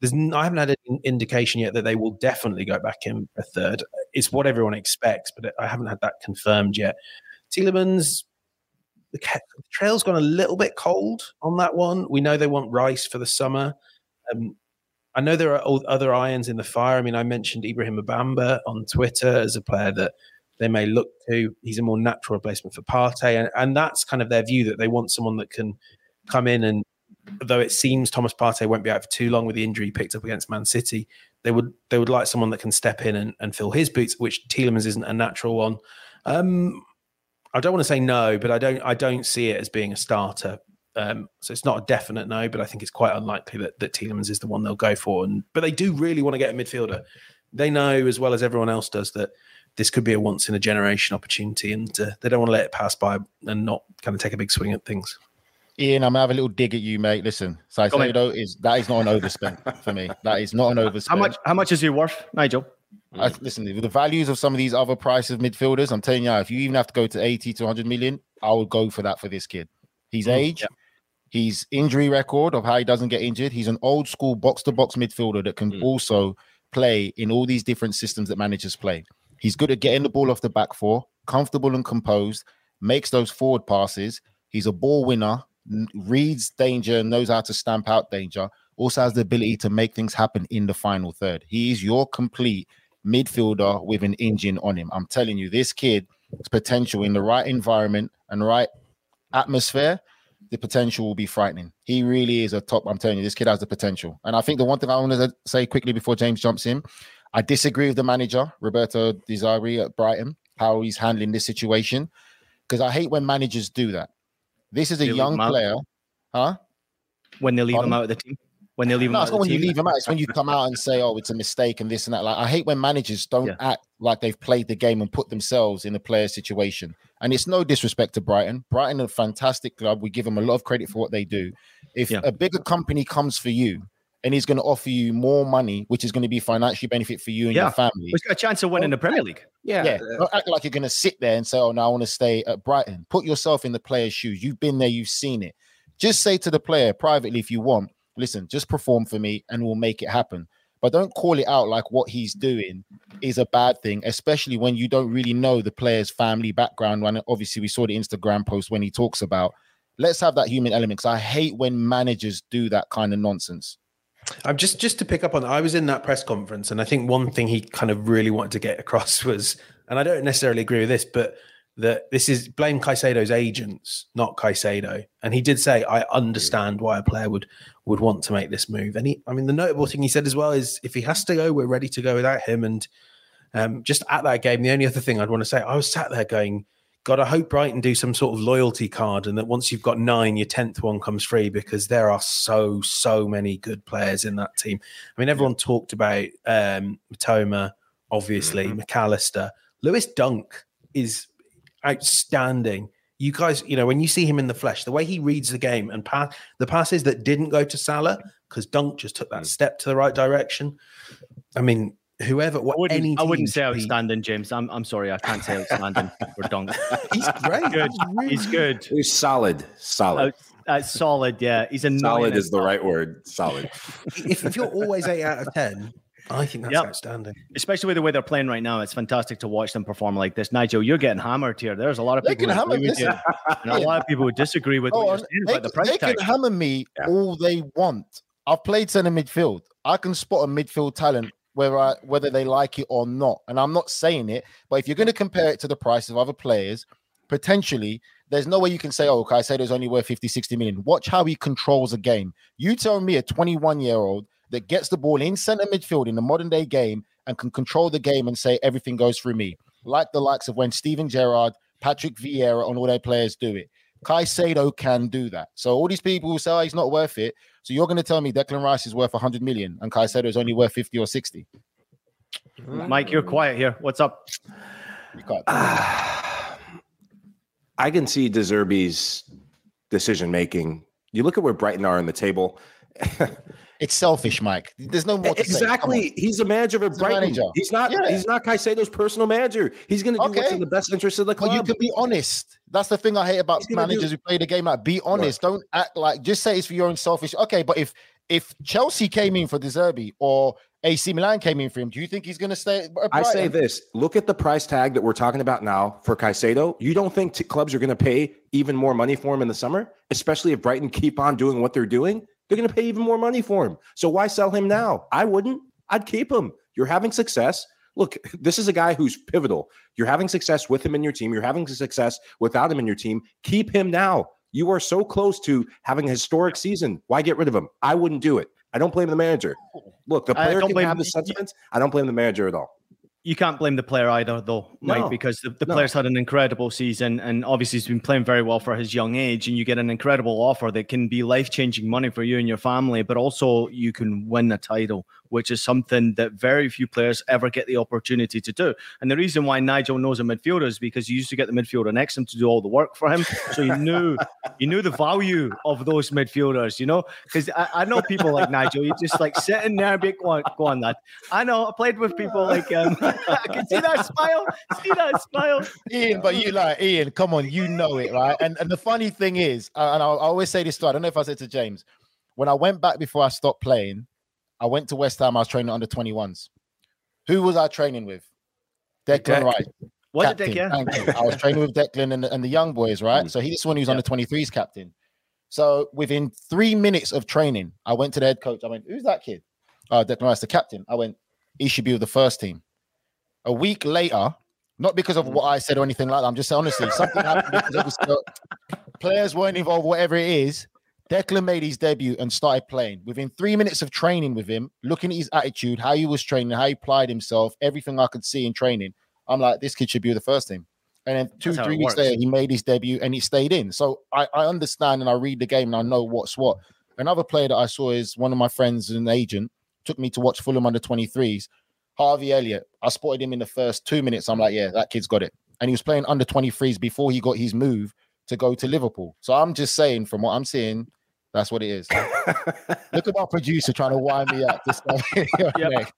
There's I haven't had an indication yet that they will definitely go back in a third. It's what everyone expects, but I haven't had that confirmed yet. Tielemans, the, the trail's gone a little bit cold on that one. We know they want Rice for the summer. Um, I know there are other irons in the fire. I mean, I mentioned Ibrahim Abamba on Twitter as a player that they may look to. He's a more natural replacement for Partey, and, and that's kind of their view that they want someone that can come in and though it seems Thomas Partey won't be out for too long with the injury he picked up against Man City, they would they would like someone that can step in and, and fill his boots, which Tielemans isn't a natural one. Um, I don't want to say no, but I don't I don't see it as being a starter. Um, so it's not a definite no, but I think it's quite unlikely that, that Tielemans is the one they'll go for. And but they do really want to get a midfielder. They know as well as everyone else does that this could be a once in a generation opportunity, and uh, they don't want to let it pass by and not kind of take a big swing at things. Ian, I'm gonna have a little dig at you, mate. Listen, Caicedo is that is not an overspend for me. That is not an overspend. How much? How much is he worth, Nigel? I, listen, the values of some of these other prices of midfielders, I'm telling you, if you even have to go to 80 to 100 million, I would go for that for this kid. His mm, age, yeah. His injury record of how he doesn't get injured. He's an old school box to box midfielder that can mm. also play in all these different systems that managers play. He's good at getting the ball off the back four, comfortable and composed, makes those forward passes. He's a ball winner, reads danger, knows how to stamp out danger, also has the ability to make things happen in the final third. He is your complete midfielder with an engine on him. I'm telling you, this kid's potential in the right environment and right atmosphere, the potential will be frightening. He really is a top. I'm telling you, this kid has the potential. And I think the one thing I want to say quickly before James jumps in, I disagree with the manager, Roberto De Zerbi at Brighton, how he's handling this situation. Because I hate when managers do that. This is a they young player, huh? When they leave Pardon? him out of the team. When they leave him no, out it's not when you leave him out. It's when you come out and say, "Oh, it's a mistake" and this and that. Like I hate when managers don't yeah. act like they've played the game and put themselves in a player situation. And it's no disrespect to Brighton. Brighton are a fantastic club. We give them a lot of credit for what they do. If yeah. a bigger company comes for you and he's going to offer you more money, which is going to be financially benefit for you and yeah. your family. He's got a chance of winning the Premier League. Yeah. Yeah. Don't act like you're going to sit there and say, oh, no, I want to stay at Brighton. Put yourself in the player's shoes. You've been there, you've seen it. Just say to the player privately if you want, listen, just perform for me and we'll make it happen. But don't call it out like what he's doing is a bad thing, especially when you don't really know the player's family background. When obviously we saw the Instagram post when he talks about let's have that human element. Because I hate when managers do that kind of nonsense. I'm just just to pick up on. I was in that press conference, and I think one thing he kind of really wanted to get across was, and I don't necessarily agree with this, but that this is blame Caicedo's agents, not Caicedo. And he did say, I understand why a player would would want to make this move. And he, I mean, the notable thing he said as well is if he has to go, we're ready to go without him. And um, just at that game, the only other thing I'd want to say, I was sat there going, God, I hope Brighton do some sort of loyalty card, and that once you've got nine, your tenth one comes free because there are so so many good players in that team. I mean, everyone talked about um, Mitoma, obviously Mm-hmm. Mac Allister, Lewis Dunk is outstanding. You guys, you know, when you see him in the flesh, the way he reads the game and pass the passes that didn't go to Salah because Dunk just took Mm. that step to the right direction. I mean, whoever, what I wouldn't, any I wouldn't say beat- outstanding, James. I'm, I'm sorry, I can't say outstanding for Dunk. He's great. Good. He's good. He's solid. Solid. Uh, uh, solid, yeah. He's a solid is the well. right word. Solid. if, if you're always eight out of ten, I think that's Yep. outstanding. Especially with the way they're playing right now, it's fantastic to watch them perform like this. Nigel, you're getting hammered here. There's a lot of They people can who hammer with this. you, and a lot of people who disagree with Go what oh, you're saying They, about the price they tag. can hammer me all they want. I've played center midfield. I can spot a midfield talent whether I, whether they like it or not. And I'm not saying it, but if you're going to compare it to the price of other players, potentially there's no way you can say, oh, okay, I say there's only worth 50, 60 million. Watch how he controls a game. You tell me a 21 year old that gets the ball in center midfield in the modern day game and can control the game and say everything goes through me, like the likes of when Steven Gerrard, Patrick Vieira, and all their players do it. Caicedo can do that. So all these people who say oh, he's not worth it. So you're going to tell me Declan Rice is worth 100 million and Caicedo is only worth 50 or 60? Mike, you're quiet here. What's up? You can't. I can see De Zerbi's decision making. You look at where Brighton are in the table. It's selfish, Mike. There's no more to exactly. He's a manager of a Brighton. manager. He's not. Yeah. He's not Caicedo's personal manager. He's going to do what's in the best interest of the club. you can be honest. That's the thing I hate about gonna do- managers who play the game like be honest. Don't act like just say it's for your own selfish. Okay, but if if Chelsea came in for De Zerbi or AC Milan came in for him, do you think he's going to stay? at I say this: look at the price tag that we're talking about now for Caicedo. You don't think t- clubs are going to pay even more money for him in the summer, especially if Brighton keep on doing what they're doing? They're going to pay even more money for him. So why sell him now? I wouldn't. I'd keep him. You're having success. Look, this is a guy who's pivotal. You're having success with him in your team. You're having success without him in your team. Keep him now. You are so close to having a historic season. Why get rid of him? I wouldn't do it. I don't blame the manager. Look, the player don't can have the sentiments. I don't blame the manager at all. You can't blame the player either, though, Mike, No. because the, the No. player's had an incredible season and obviously he's been playing very well for his young age. And you get an incredible offer that can be life changing money for you and your family, but also you can win a title, which is something that very few players ever get the opportunity to do. And the reason why Nigel knows a midfielder is because he used to get the midfielder next to him to do all the work for him. So you knew you knew the value of those midfielders, you know? Because I, I know people like Nigel, you just like sitting there and be go on, go on, lad. I know I played with people like um I can see that smile, see that smile. Ian, but you like Ian, come on, you know it, right? And and the funny thing is, uh, and I, I always say this to I don't know if I said to James, when I went back before I stopped playing, I went to West Ham. I was training under 21s. Who was I training with? Declan Deck. Rice. Was it captain. Yeah. Thank you. I was training with Declan and, and the young boys, right? Mm. So he's the one who's under 23s captain. So within three minutes of training, I went to the head coach. I went, "Who's that kid?" Oh, Declan Rice, the captain. I went, "He should be with the first team." A week later, not because of mm. what I said or anything like that. I'm just saying honestly, something happened because obviously uh, players weren't involved, whatever it is. Declan made his debut and started playing. Within three minutes of training with him, looking at his attitude, how he was training, how he applied himself, everything I could see in training, I'm like, this kid should be with the first team. And then two, That's three weeks later, he made his debut and he stayed in. So I, I understand and I read the game and I know what's what. Another player that I saw is one of my friends, an agent, took me to watch Fulham under 23s. Harvey Elliott. I spotted him in the first two minutes. I'm like, yeah, that kid's got it. And he was playing under 23s before he got his move to go to Liverpool. So I'm just saying, from what I'm seeing, that's what it is. Look at my producer trying to wind me up. This Yep.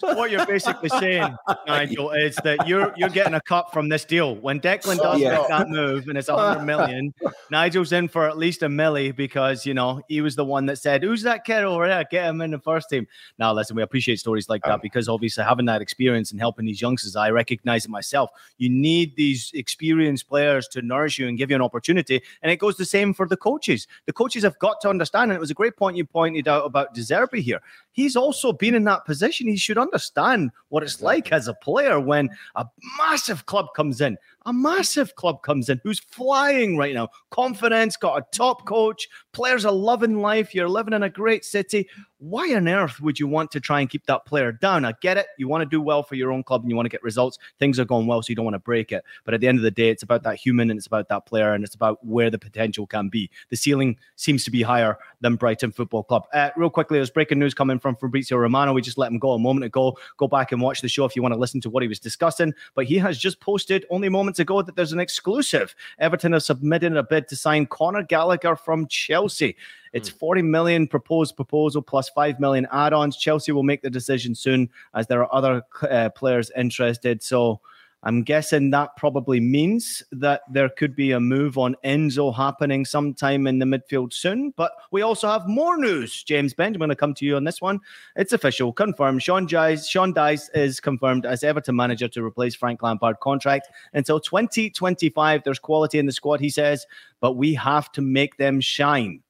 what you're basically saying, Nigel, is that you're you're getting a cut from this deal. When Declan does Yeah. make that move and it's a hundred million, Nigel's in for at least a milli because you know he was the one that said, "Who's that kid over there? Get him in the first team." Now, listen, we appreciate stories like that um, because obviously having that experience and helping these youngsters, I recognize it myself. You need these experienced players to nourish you and give you an opportunity, and it goes the same for the coaches. The coaches have got to understand, and it was a great point you pointed out about De Zerbi here. He's also been in that position. He should understand what it's like as a player when a massive club comes in, a massive club comes in who's flying right now. Confidence, got a top coach, players are loving life. You're living in a great city. Why on earth would you want to try and keep that player down? I get it. You want to do well for your own club and you want to get results. Things are going well, so you don't want to break it. But at the end of the day, it's about that human and it's about that player and it's about where the potential can be. The ceiling seems to be higher than Brighton Football Club. Uh, real quickly, there's breaking news coming from Fabrizio Romano. We just let him go a moment ago. Go back and watch the show if you want to listen to what he was discussing. But he has just posted only moments ago that there's an exclusive. Everton has submitted a bid to sign Conor Gallagher from Chelsea. It's 40 million proposed proposal plus 5 million add-ons. Chelsea will make the decision soon as there are other uh, players interested. So I'm guessing that probably means that there could be a move on Enzo happening sometime in the midfield soon. But we also have more news. James Benge, I'm going to come to you on this one. It's official, confirmed. Sean Dyche, Sean Dyche is confirmed as Everton manager to replace Frank Lampard contract until 2025. There's quality in the squad, he says, but we have to make them shine.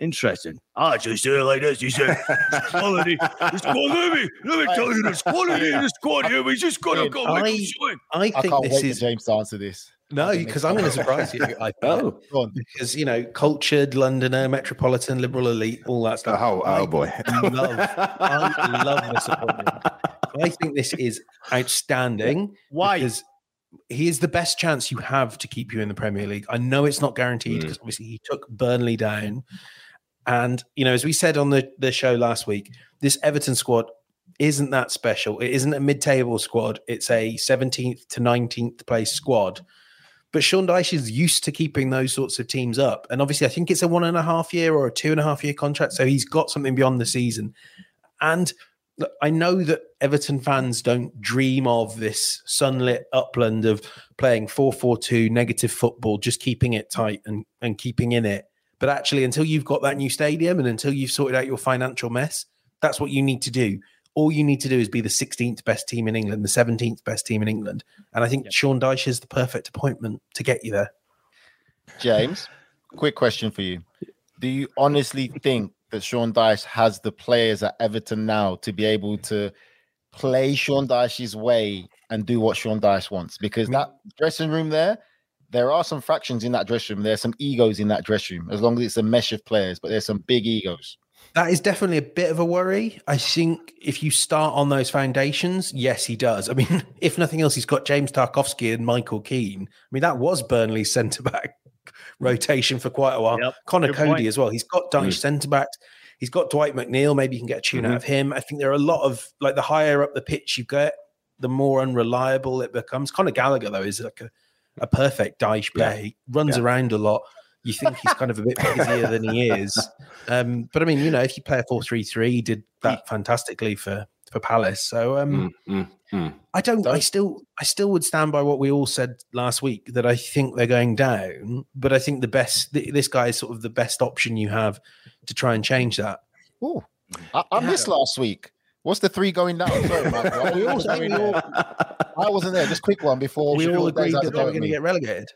Interesting. I just say it like this. He said, "It's quality. It's quality. Let me, let me tell you, there's quality in the squad here. We just got to go make them. I I think can't this wait is for James to answer this. no, because I'm going to surprise you. I Oh. oh, because you know, cultured Londoner, metropolitan, liberal elite, all that stuff. Oh, oh boy. I love, I love this appointment. I think this is outstanding. Why? Because he is the best chance you have to keep you in the Premier League. I know it's not guaranteed Mm. because obviously he took Burnley down. And, you know, as we said on the, the show last week, this Everton squad isn't that special. It isn't a mid table squad, it's a 17th to 19th place squad. But Sean Dyche is used to keeping those sorts of teams up. And obviously, I think it's a one and a half year or a two and a half year contract. So he's got something beyond the season. And I know that Everton fans don't dream of this sunlit upland of playing 4 4 2 negative football, just keeping it tight and, and keeping in it. But actually, until you've got that new stadium and until you've sorted out your financial mess, that's what you need to do. All you need to do is be the 16th best team in England, the 17th best team in England. And I think Sean Dyche is the perfect appointment to get you there. James, quick question for you. Do you honestly think that Sean Dyche has the players at Everton now to be able to play Sean Dyche's way and do what Sean Dyche wants? Because that dressing room there, there are some fractions in that dressing room. There's some egos in that dressing room, as long as it's a mesh of players, but there's some big egos. That is definitely a bit of a worry. I think if you start on those foundations, yes, he does. I mean, if nothing else, he's got James Tarkowski and Michael Keane. I mean, that was Burnley's centre back rotation for quite a while. Yep, Connor good Cody point. as well. He's got Dyche mm. centre backs. He's got Dwight McNeil. Maybe you can get a tune out mm-hmm. of him. I think there are a lot of like the higher up the pitch you get, the more unreliable it becomes. Connor Gallagher though is like a, a perfect Dyche player. He runs Yeah. around a lot. You think he's kind of a bit busier than he is. Um, but I mean, you know, if you play a 4 3 3, he did that fantastically for, for Palace. So um, Mm, mm, mm. I don't, I still, I still would stand by what we all said last week that I think they're going down. But I think the best, th- this guy is sort of the best option you have to try and change that. Oh, I, I missed last week. What's the three going down? Sorry, Michael. We I all- wasn't there. all- I wasn't there. Just quick one before we all goes agreed that to they were going to get relegated.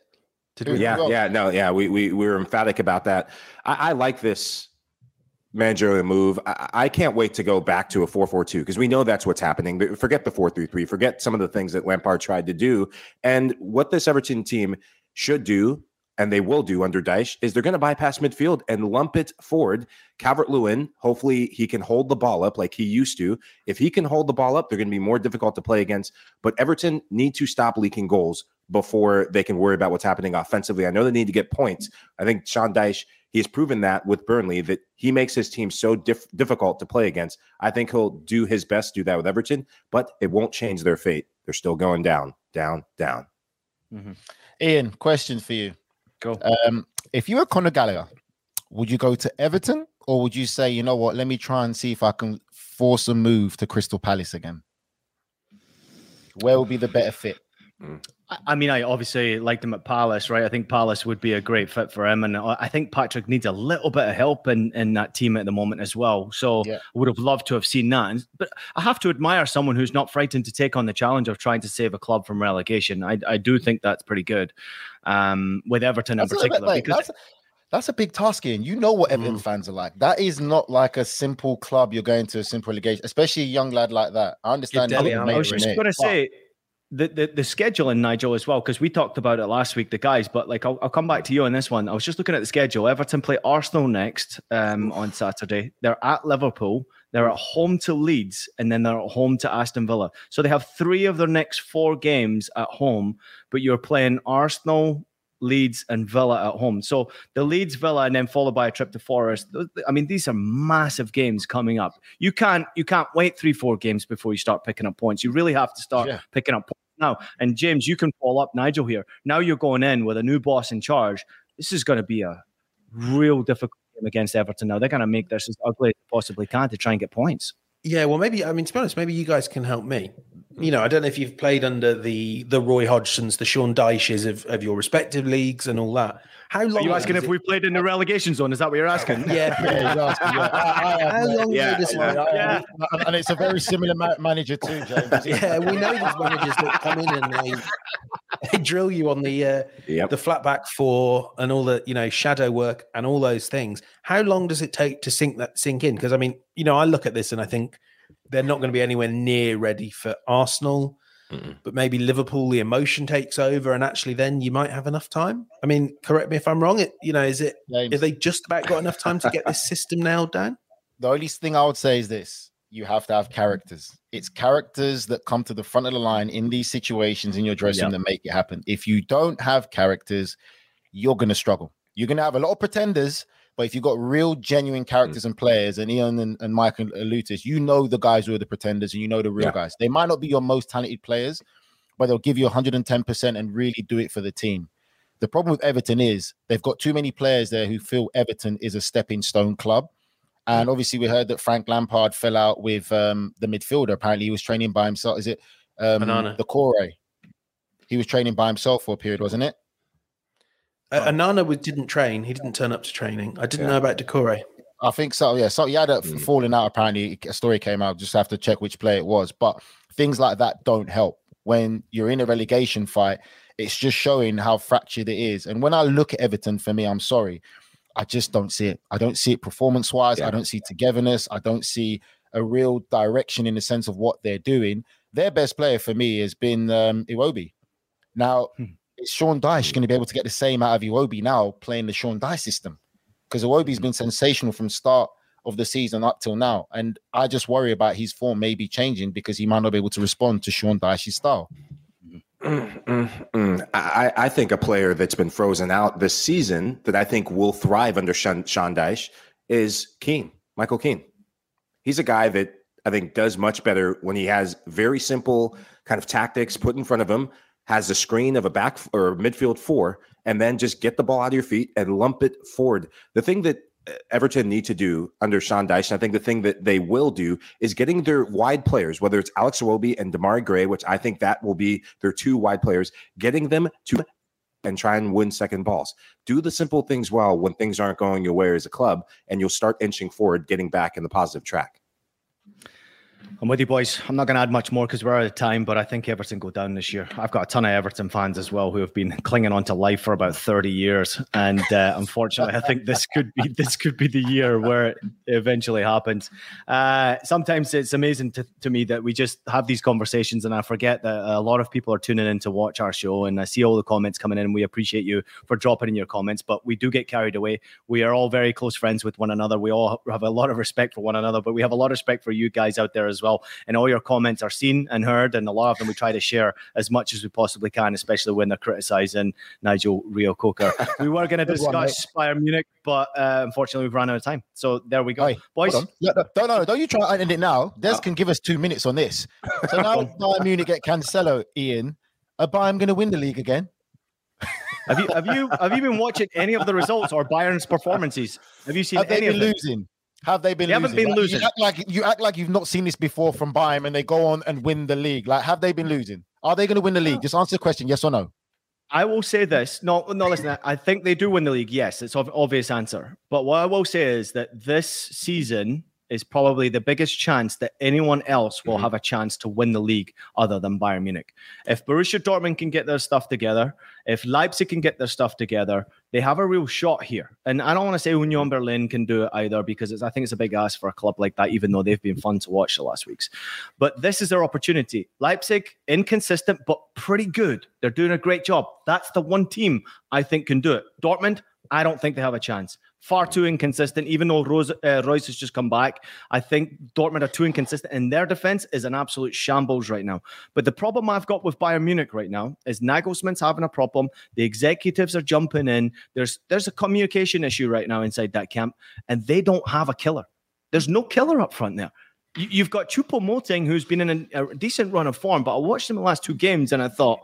To do Yeah, well. yeah, no, yeah. We we we were emphatic about that. I, I like this managerial move. I, I can't wait to go back to a 4-4-2 because we know that's what's happening. Forget the 4-3-3. Forget some of the things that Lampard tried to do. And what this Everton team should do, and they will do under Dyche, is they're going to bypass midfield and lump it forward. Calvert Lewin, hopefully he can hold the ball up like he used to. If he can hold the ball up, they're going to be more difficult to play against. But Everton need to stop leaking goals before they can worry about what's happening offensively. I know they need to get points. I think Sean Dyche, he has proven that with Burnley that he makes his team so diff- difficult to play against. I think he'll do his best to do that with Everton, but it won't change their fate. They're still going down, down, down. Mm-hmm. Ian, question for you. Go. Um, if you were Conor Gallagher, would you go to Everton or would you say, you know what, let me try and see if I can force a move to Crystal Palace again? Where would be the better fit? I- I mean, I obviously liked him at Palace, right? I think Palace would be a great fit for him, and I I think Patrick needs a little bit of help in in that team at the moment as well. So Yeah. I would have loved to have seen that. And- But I have to admire someone who's not frightened to take on the challenge of trying to save a club from relegation. I, I do think that's pretty good um, with Everton in That's a, little bit particular. like- because that's, that's a big task, Ian. You know what Everton fans are like. That is not like a simple club. You're going to a simple relegation, especially a young lad like that. I understand. Dele you're I was just going to but say, the, the, the scheduling, Nigel, as well, because we talked about it last week, the guys, but like I'll, I'll come back to you on this one. I was just looking at the schedule. Everton play Arsenal next um, on Saturday. They're at Liverpool, they're at home to Leeds, and then they're at home to Aston Villa. So they have three of their next four games at home, but you're playing Arsenal, Leeds, and Villa at home. So the Leeds, Villa, and then followed by a trip to Forest. I mean, these are massive games coming up. You can't you can't wait three, four games before you start picking up points. You really have to start Yeah. picking up points now. And James, you can follow up Nigel here. Now you're going in with a new boss in charge. This is going to be a real difficult game against Everton. Now they're going to make this as ugly as they possibly can to try and get points. Yeah, well, maybe I mean to be honest, maybe you guys can help me. You know, I don't know if you've played under the the Roy Hodgsons, the Sean Dyches of, of your respective leagues and all that. How long? Are you asking if it- we played in the relegation zone? Is that what you're asking? Yeah, Yeah, he's asking, yeah. I- I have, How long Yeah, is it? Yeah, I Yeah. And, and it's a very similar ma- manager too, James. Yeah, we know these managers that come in and they, they drill you on the uh, Yep. the flat back four and all the you know shadow work and all those things. How long does it take to sink that sink in? Because I mean, you know, I look at this and I think they're not going to be anywhere near ready for Arsenal. But maybe Liverpool, the emotion takes over, and actually, then you might have enough time. I mean, correct me if I'm wrong. It, you know, is it? James. Have they just about got enough time to get this system nailed down? the only thing I would say is this you have to have characters. It's characters that come to the front of the line in these situations in your dressing room that make it happen. If you don't have characters, you're going to struggle. You're going to have a lot of pretenders, but if you've got real, genuine characters and players, and Ian and, and Mike and Lutis, you know the guys who are the pretenders and you know the real Yeah. guys. They might not be your most talented players, but they'll give you 110% and really do it for the team. The problem with Everton is they've got too many players there who feel Everton is a stepping stone club. And obviously, we heard that Frank Lampard fell out with um, the midfielder. Apparently, he was training by himself. Is it um, Banana. the Core? He was training by himself for a period, wasn't it? Uh, Onana was, didn't train. He didn't turn up to training. I didn't know about Doucouré. I think so. Yeah. So he had a f- falling out. Apparently, a story came out. Just have to check which player it was. But things like that don't help when you're in a relegation fight. It's just showing how fractured it is. And when I look at Everton, for me, I'm sorry, I just don't see it. I don't see it performance wise. I don't see togetherness. I don't see a real direction in the sense of what they're doing. Their best player for me has been um, Iwobi. Now, is Sean Dyche going to be able to get the same out of Iwobi now playing the Sean Dyche system? Because Iwobi's been sensational from start of the season up till now, and I just worry about his form maybe changing because he might not be able to respond to Sean Dyche's style. Mm, mm, mm. I, I think a player that's been frozen out this season that I think will thrive under Sean, Sean Dyche is Keane, Michael Keane. He's a guy that I think does much better when he has very simple kind of tactics put in front of him, has a screen of a back or midfield four, and then just get the ball out of your feet and lump it forward. The thing that uh, Everton need to do under Sean Dyche, and I think the thing that they will do is getting their wide players, whether it's Alex Iwobi and Demarai Gray, which I think that will be their two wide players, getting them to and try and win second balls. Do the simple things well when things aren't going your way as a club, and you'll start inching forward, getting back in the positive track. I'm with you, boys. I'm not going to add much more because we're out of time, but I think Everton go down this year. I've got a ton of Everton fans as well who have been clinging on to life for about 30 years, and uh, unfortunately, I think this could be this could be the year where it eventually happens. Uh, sometimes it's amazing to, to me that we just have these conversations, and I forget that a lot of people are tuning in to watch our show, and I see all the comments coming in. and We appreciate you for dropping in your comments, but we do get carried away. We are all very close friends with one another. We all have a lot of respect for one another, but we have a lot of respect for you guys out there as well. And all your comments are seen and heard, and a lot of them we try to share as much as we possibly can, especially when they're criticizing Nigel Reo-Coker. We were going to discuss Bayern Munich, but uh, unfortunately we've run out of time. So there we go, boys. No, no, don't, no, don't you try and end it now. Des can give us two minutes on this. So now Bayern Munich get Cancelo, Ian. Are Bayern going to win the league again? Have you have you have you been watching any of the results or Bayern's performances? Have you seen Have any of them? losing? Have they been They haven't losing? been Like, losing. You act like you act like you've not seen this before from Bayern, and they go on and win the league. Like, have they been losing? Are they going to win the league? Just answer the question, yes or no. I will say this. No, no, listen. I think they do win the league. Yes, it's an obvious answer. But what I will say is that this season, is probably the biggest chance that anyone else will mm-hmm. have a chance to win the league other than Bayern Munich. If Borussia Dortmund can get their stuff together, if Leipzig can get their stuff together, they have a real shot here. And I don't want to say Union Berlin can do it either because it's, I think it's a big ask for a club like that, even though they've been fun to watch the last weeks. But this is their opportunity. Leipzig, inconsistent, but pretty good. They're doing a great job. That's the one team I think can do it. Dortmund, I don't think they have a chance. Far too inconsistent. Even though Rose, uh, Reus has just come back, I think Dortmund are too inconsistent, and their defense is an absolute shambles right now. But the problem I've got with Bayern Munich right now is Nagelsmann's having a problem. The executives are jumping in. There's there's a communication issue right now inside that camp, and they don't have a killer. There's no killer up front there. You- You've got Choupo-Moting, who's been in a, a decent run of form, but I watched him the last two games, and I thought,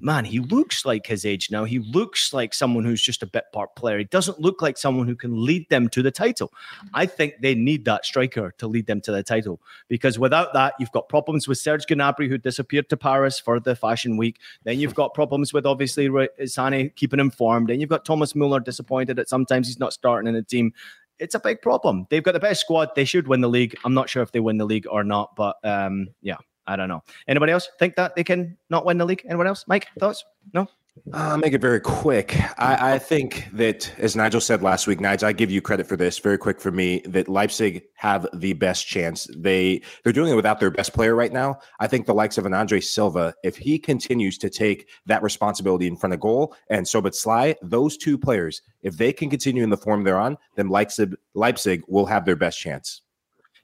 man, he looks like his age now. He looks like someone who's just a bit part player. He doesn't look like someone who can lead them to the title. I think they need that striker to lead them to the title because without that, you've got problems with Serge Gnabry, who disappeared to Paris for the fashion week. Then you've got problems with obviously Sane keeping him formed. Then you've got Thomas Muller disappointed that sometimes he's not starting in the team. It's a big problem. They've got the best squad. They should win the league. I'm not sure if they win the league or not, but um, yeah, I don't know. Anybody else think that they can not win the league? Anyone else? Mike, thoughts? No? I'll make it very quick. I, I think that, as Nigel said last week, Nigel, I give you credit for this. Very quick for me that Leipzig have the best chance. They they're doing it without their best player right now. I think the likes of an Andre Silva, if he continues to take that responsibility in front of goal, and Szoboszlai, those two players, if they can continue in the form they're on, then Leipzig Leipzig will have their best chance.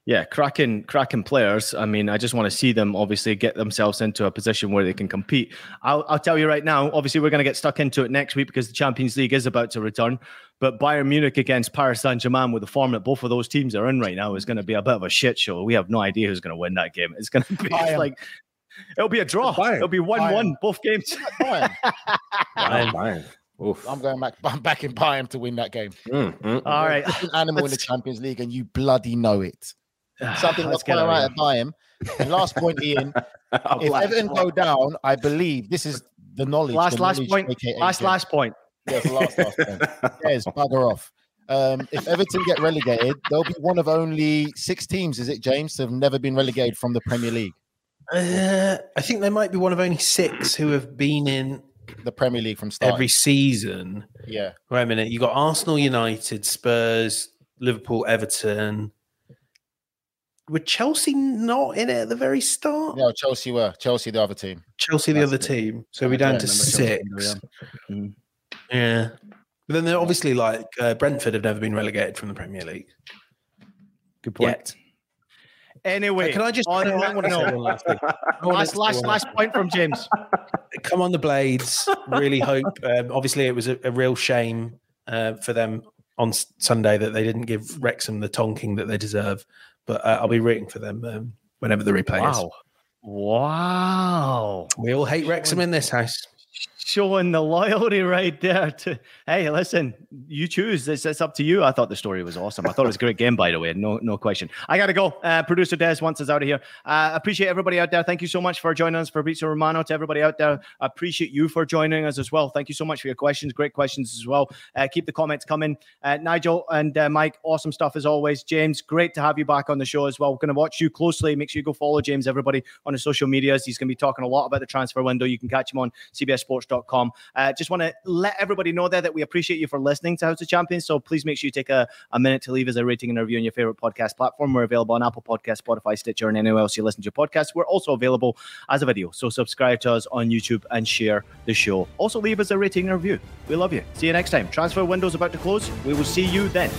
Yeah, cracking, cracking players. I mean, I just want to see them obviously get themselves into a position where they can compete. I'll, I'll tell you right now. Obviously, we're going to get stuck into it next week because the Champions League is about to return. But Bayern Munich against Paris Saint Germain, with the form that both of those teams are in right now, is going to be a bit of a shit show. We have no idea who's going to win that game. It's going to be Bayern. like it'll be a draw. Bayern. It'll be one-one Bayern. both games. Bayern. Bayern. Bayern. Oof. I'm going back. I'm backing Bayern to win that game. Mm, mm, All right, Different animal in the Champions League, and you bloody know it. Something that's get quite of right here. at Bayern. And last point, Ian. if Everton go down, I believe this is the knowledge. Last, the last knowledge, point. aka Last, Jez. last point. Yes, last, last point. Yes, bugger off. Um, if Everton get relegated, they'll be one of only six teams, is it, James, to have never been relegated from the Premier League. Uh, I think they might be one of only six who have been in The Premier League from start. every season. yeah. Wait a minute. You got Arsenal, United, Spurs, Liverpool, Everton. Were Chelsea not in it at the very start? No, Chelsea were. Chelsea, the other team. Chelsea, the That's other it. team. So we're down to remember Chelsea six. yeah. Mm. Yeah. But then they're obviously like uh, Brentford have never been relegated from the Premier League. Good point. Yet. Anyway, Can I just on I that wanna say one last thing. Wanna last, last, one last point from James. come on the blades really hope um, obviously it was a, a real shame uh, for them on sunday that they didn't give wrexham the tonking that they deserve but uh, i'll be rooting for them um, whenever the replay is Wow. Wow. we all hate wrexham in this house Showing the loyalty right there. To hey, listen, you choose. It's, it's up to you. I thought the story was awesome. I thought it was a great game, by the way. No, no question. I gotta go. Uh, Producer Des wants us out of here. Uh, appreciate everybody out there. Thank you so much for joining us. Fabrizio Romano to everybody out there. Appreciate you for joining us as well. Thank you so much for your questions. Great questions as well. Uh, keep the comments coming. Uh, Nigel and uh, Mike, awesome stuff as always. James, great to have you back on the show as well. We're going to watch you closely. Make sure you go follow James, everybody, on his social medias. He's going to be talking a lot about the transfer window. You can catch him on CBSSports.com. Uh, just want to let everybody know there that we appreciate you for listening to House of Champions. So please make sure you take a, a minute to leave us a rating and a review on your favorite podcast platform. We're available on Apple Podcast, Spotify, Stitcher, and anywhere else you listen to your podcast. We're also available as a video. So subscribe to us on YouTube and share the show. Also leave us a rating and review. We love you. See you next time. Transfer window's about to close. We will see you then.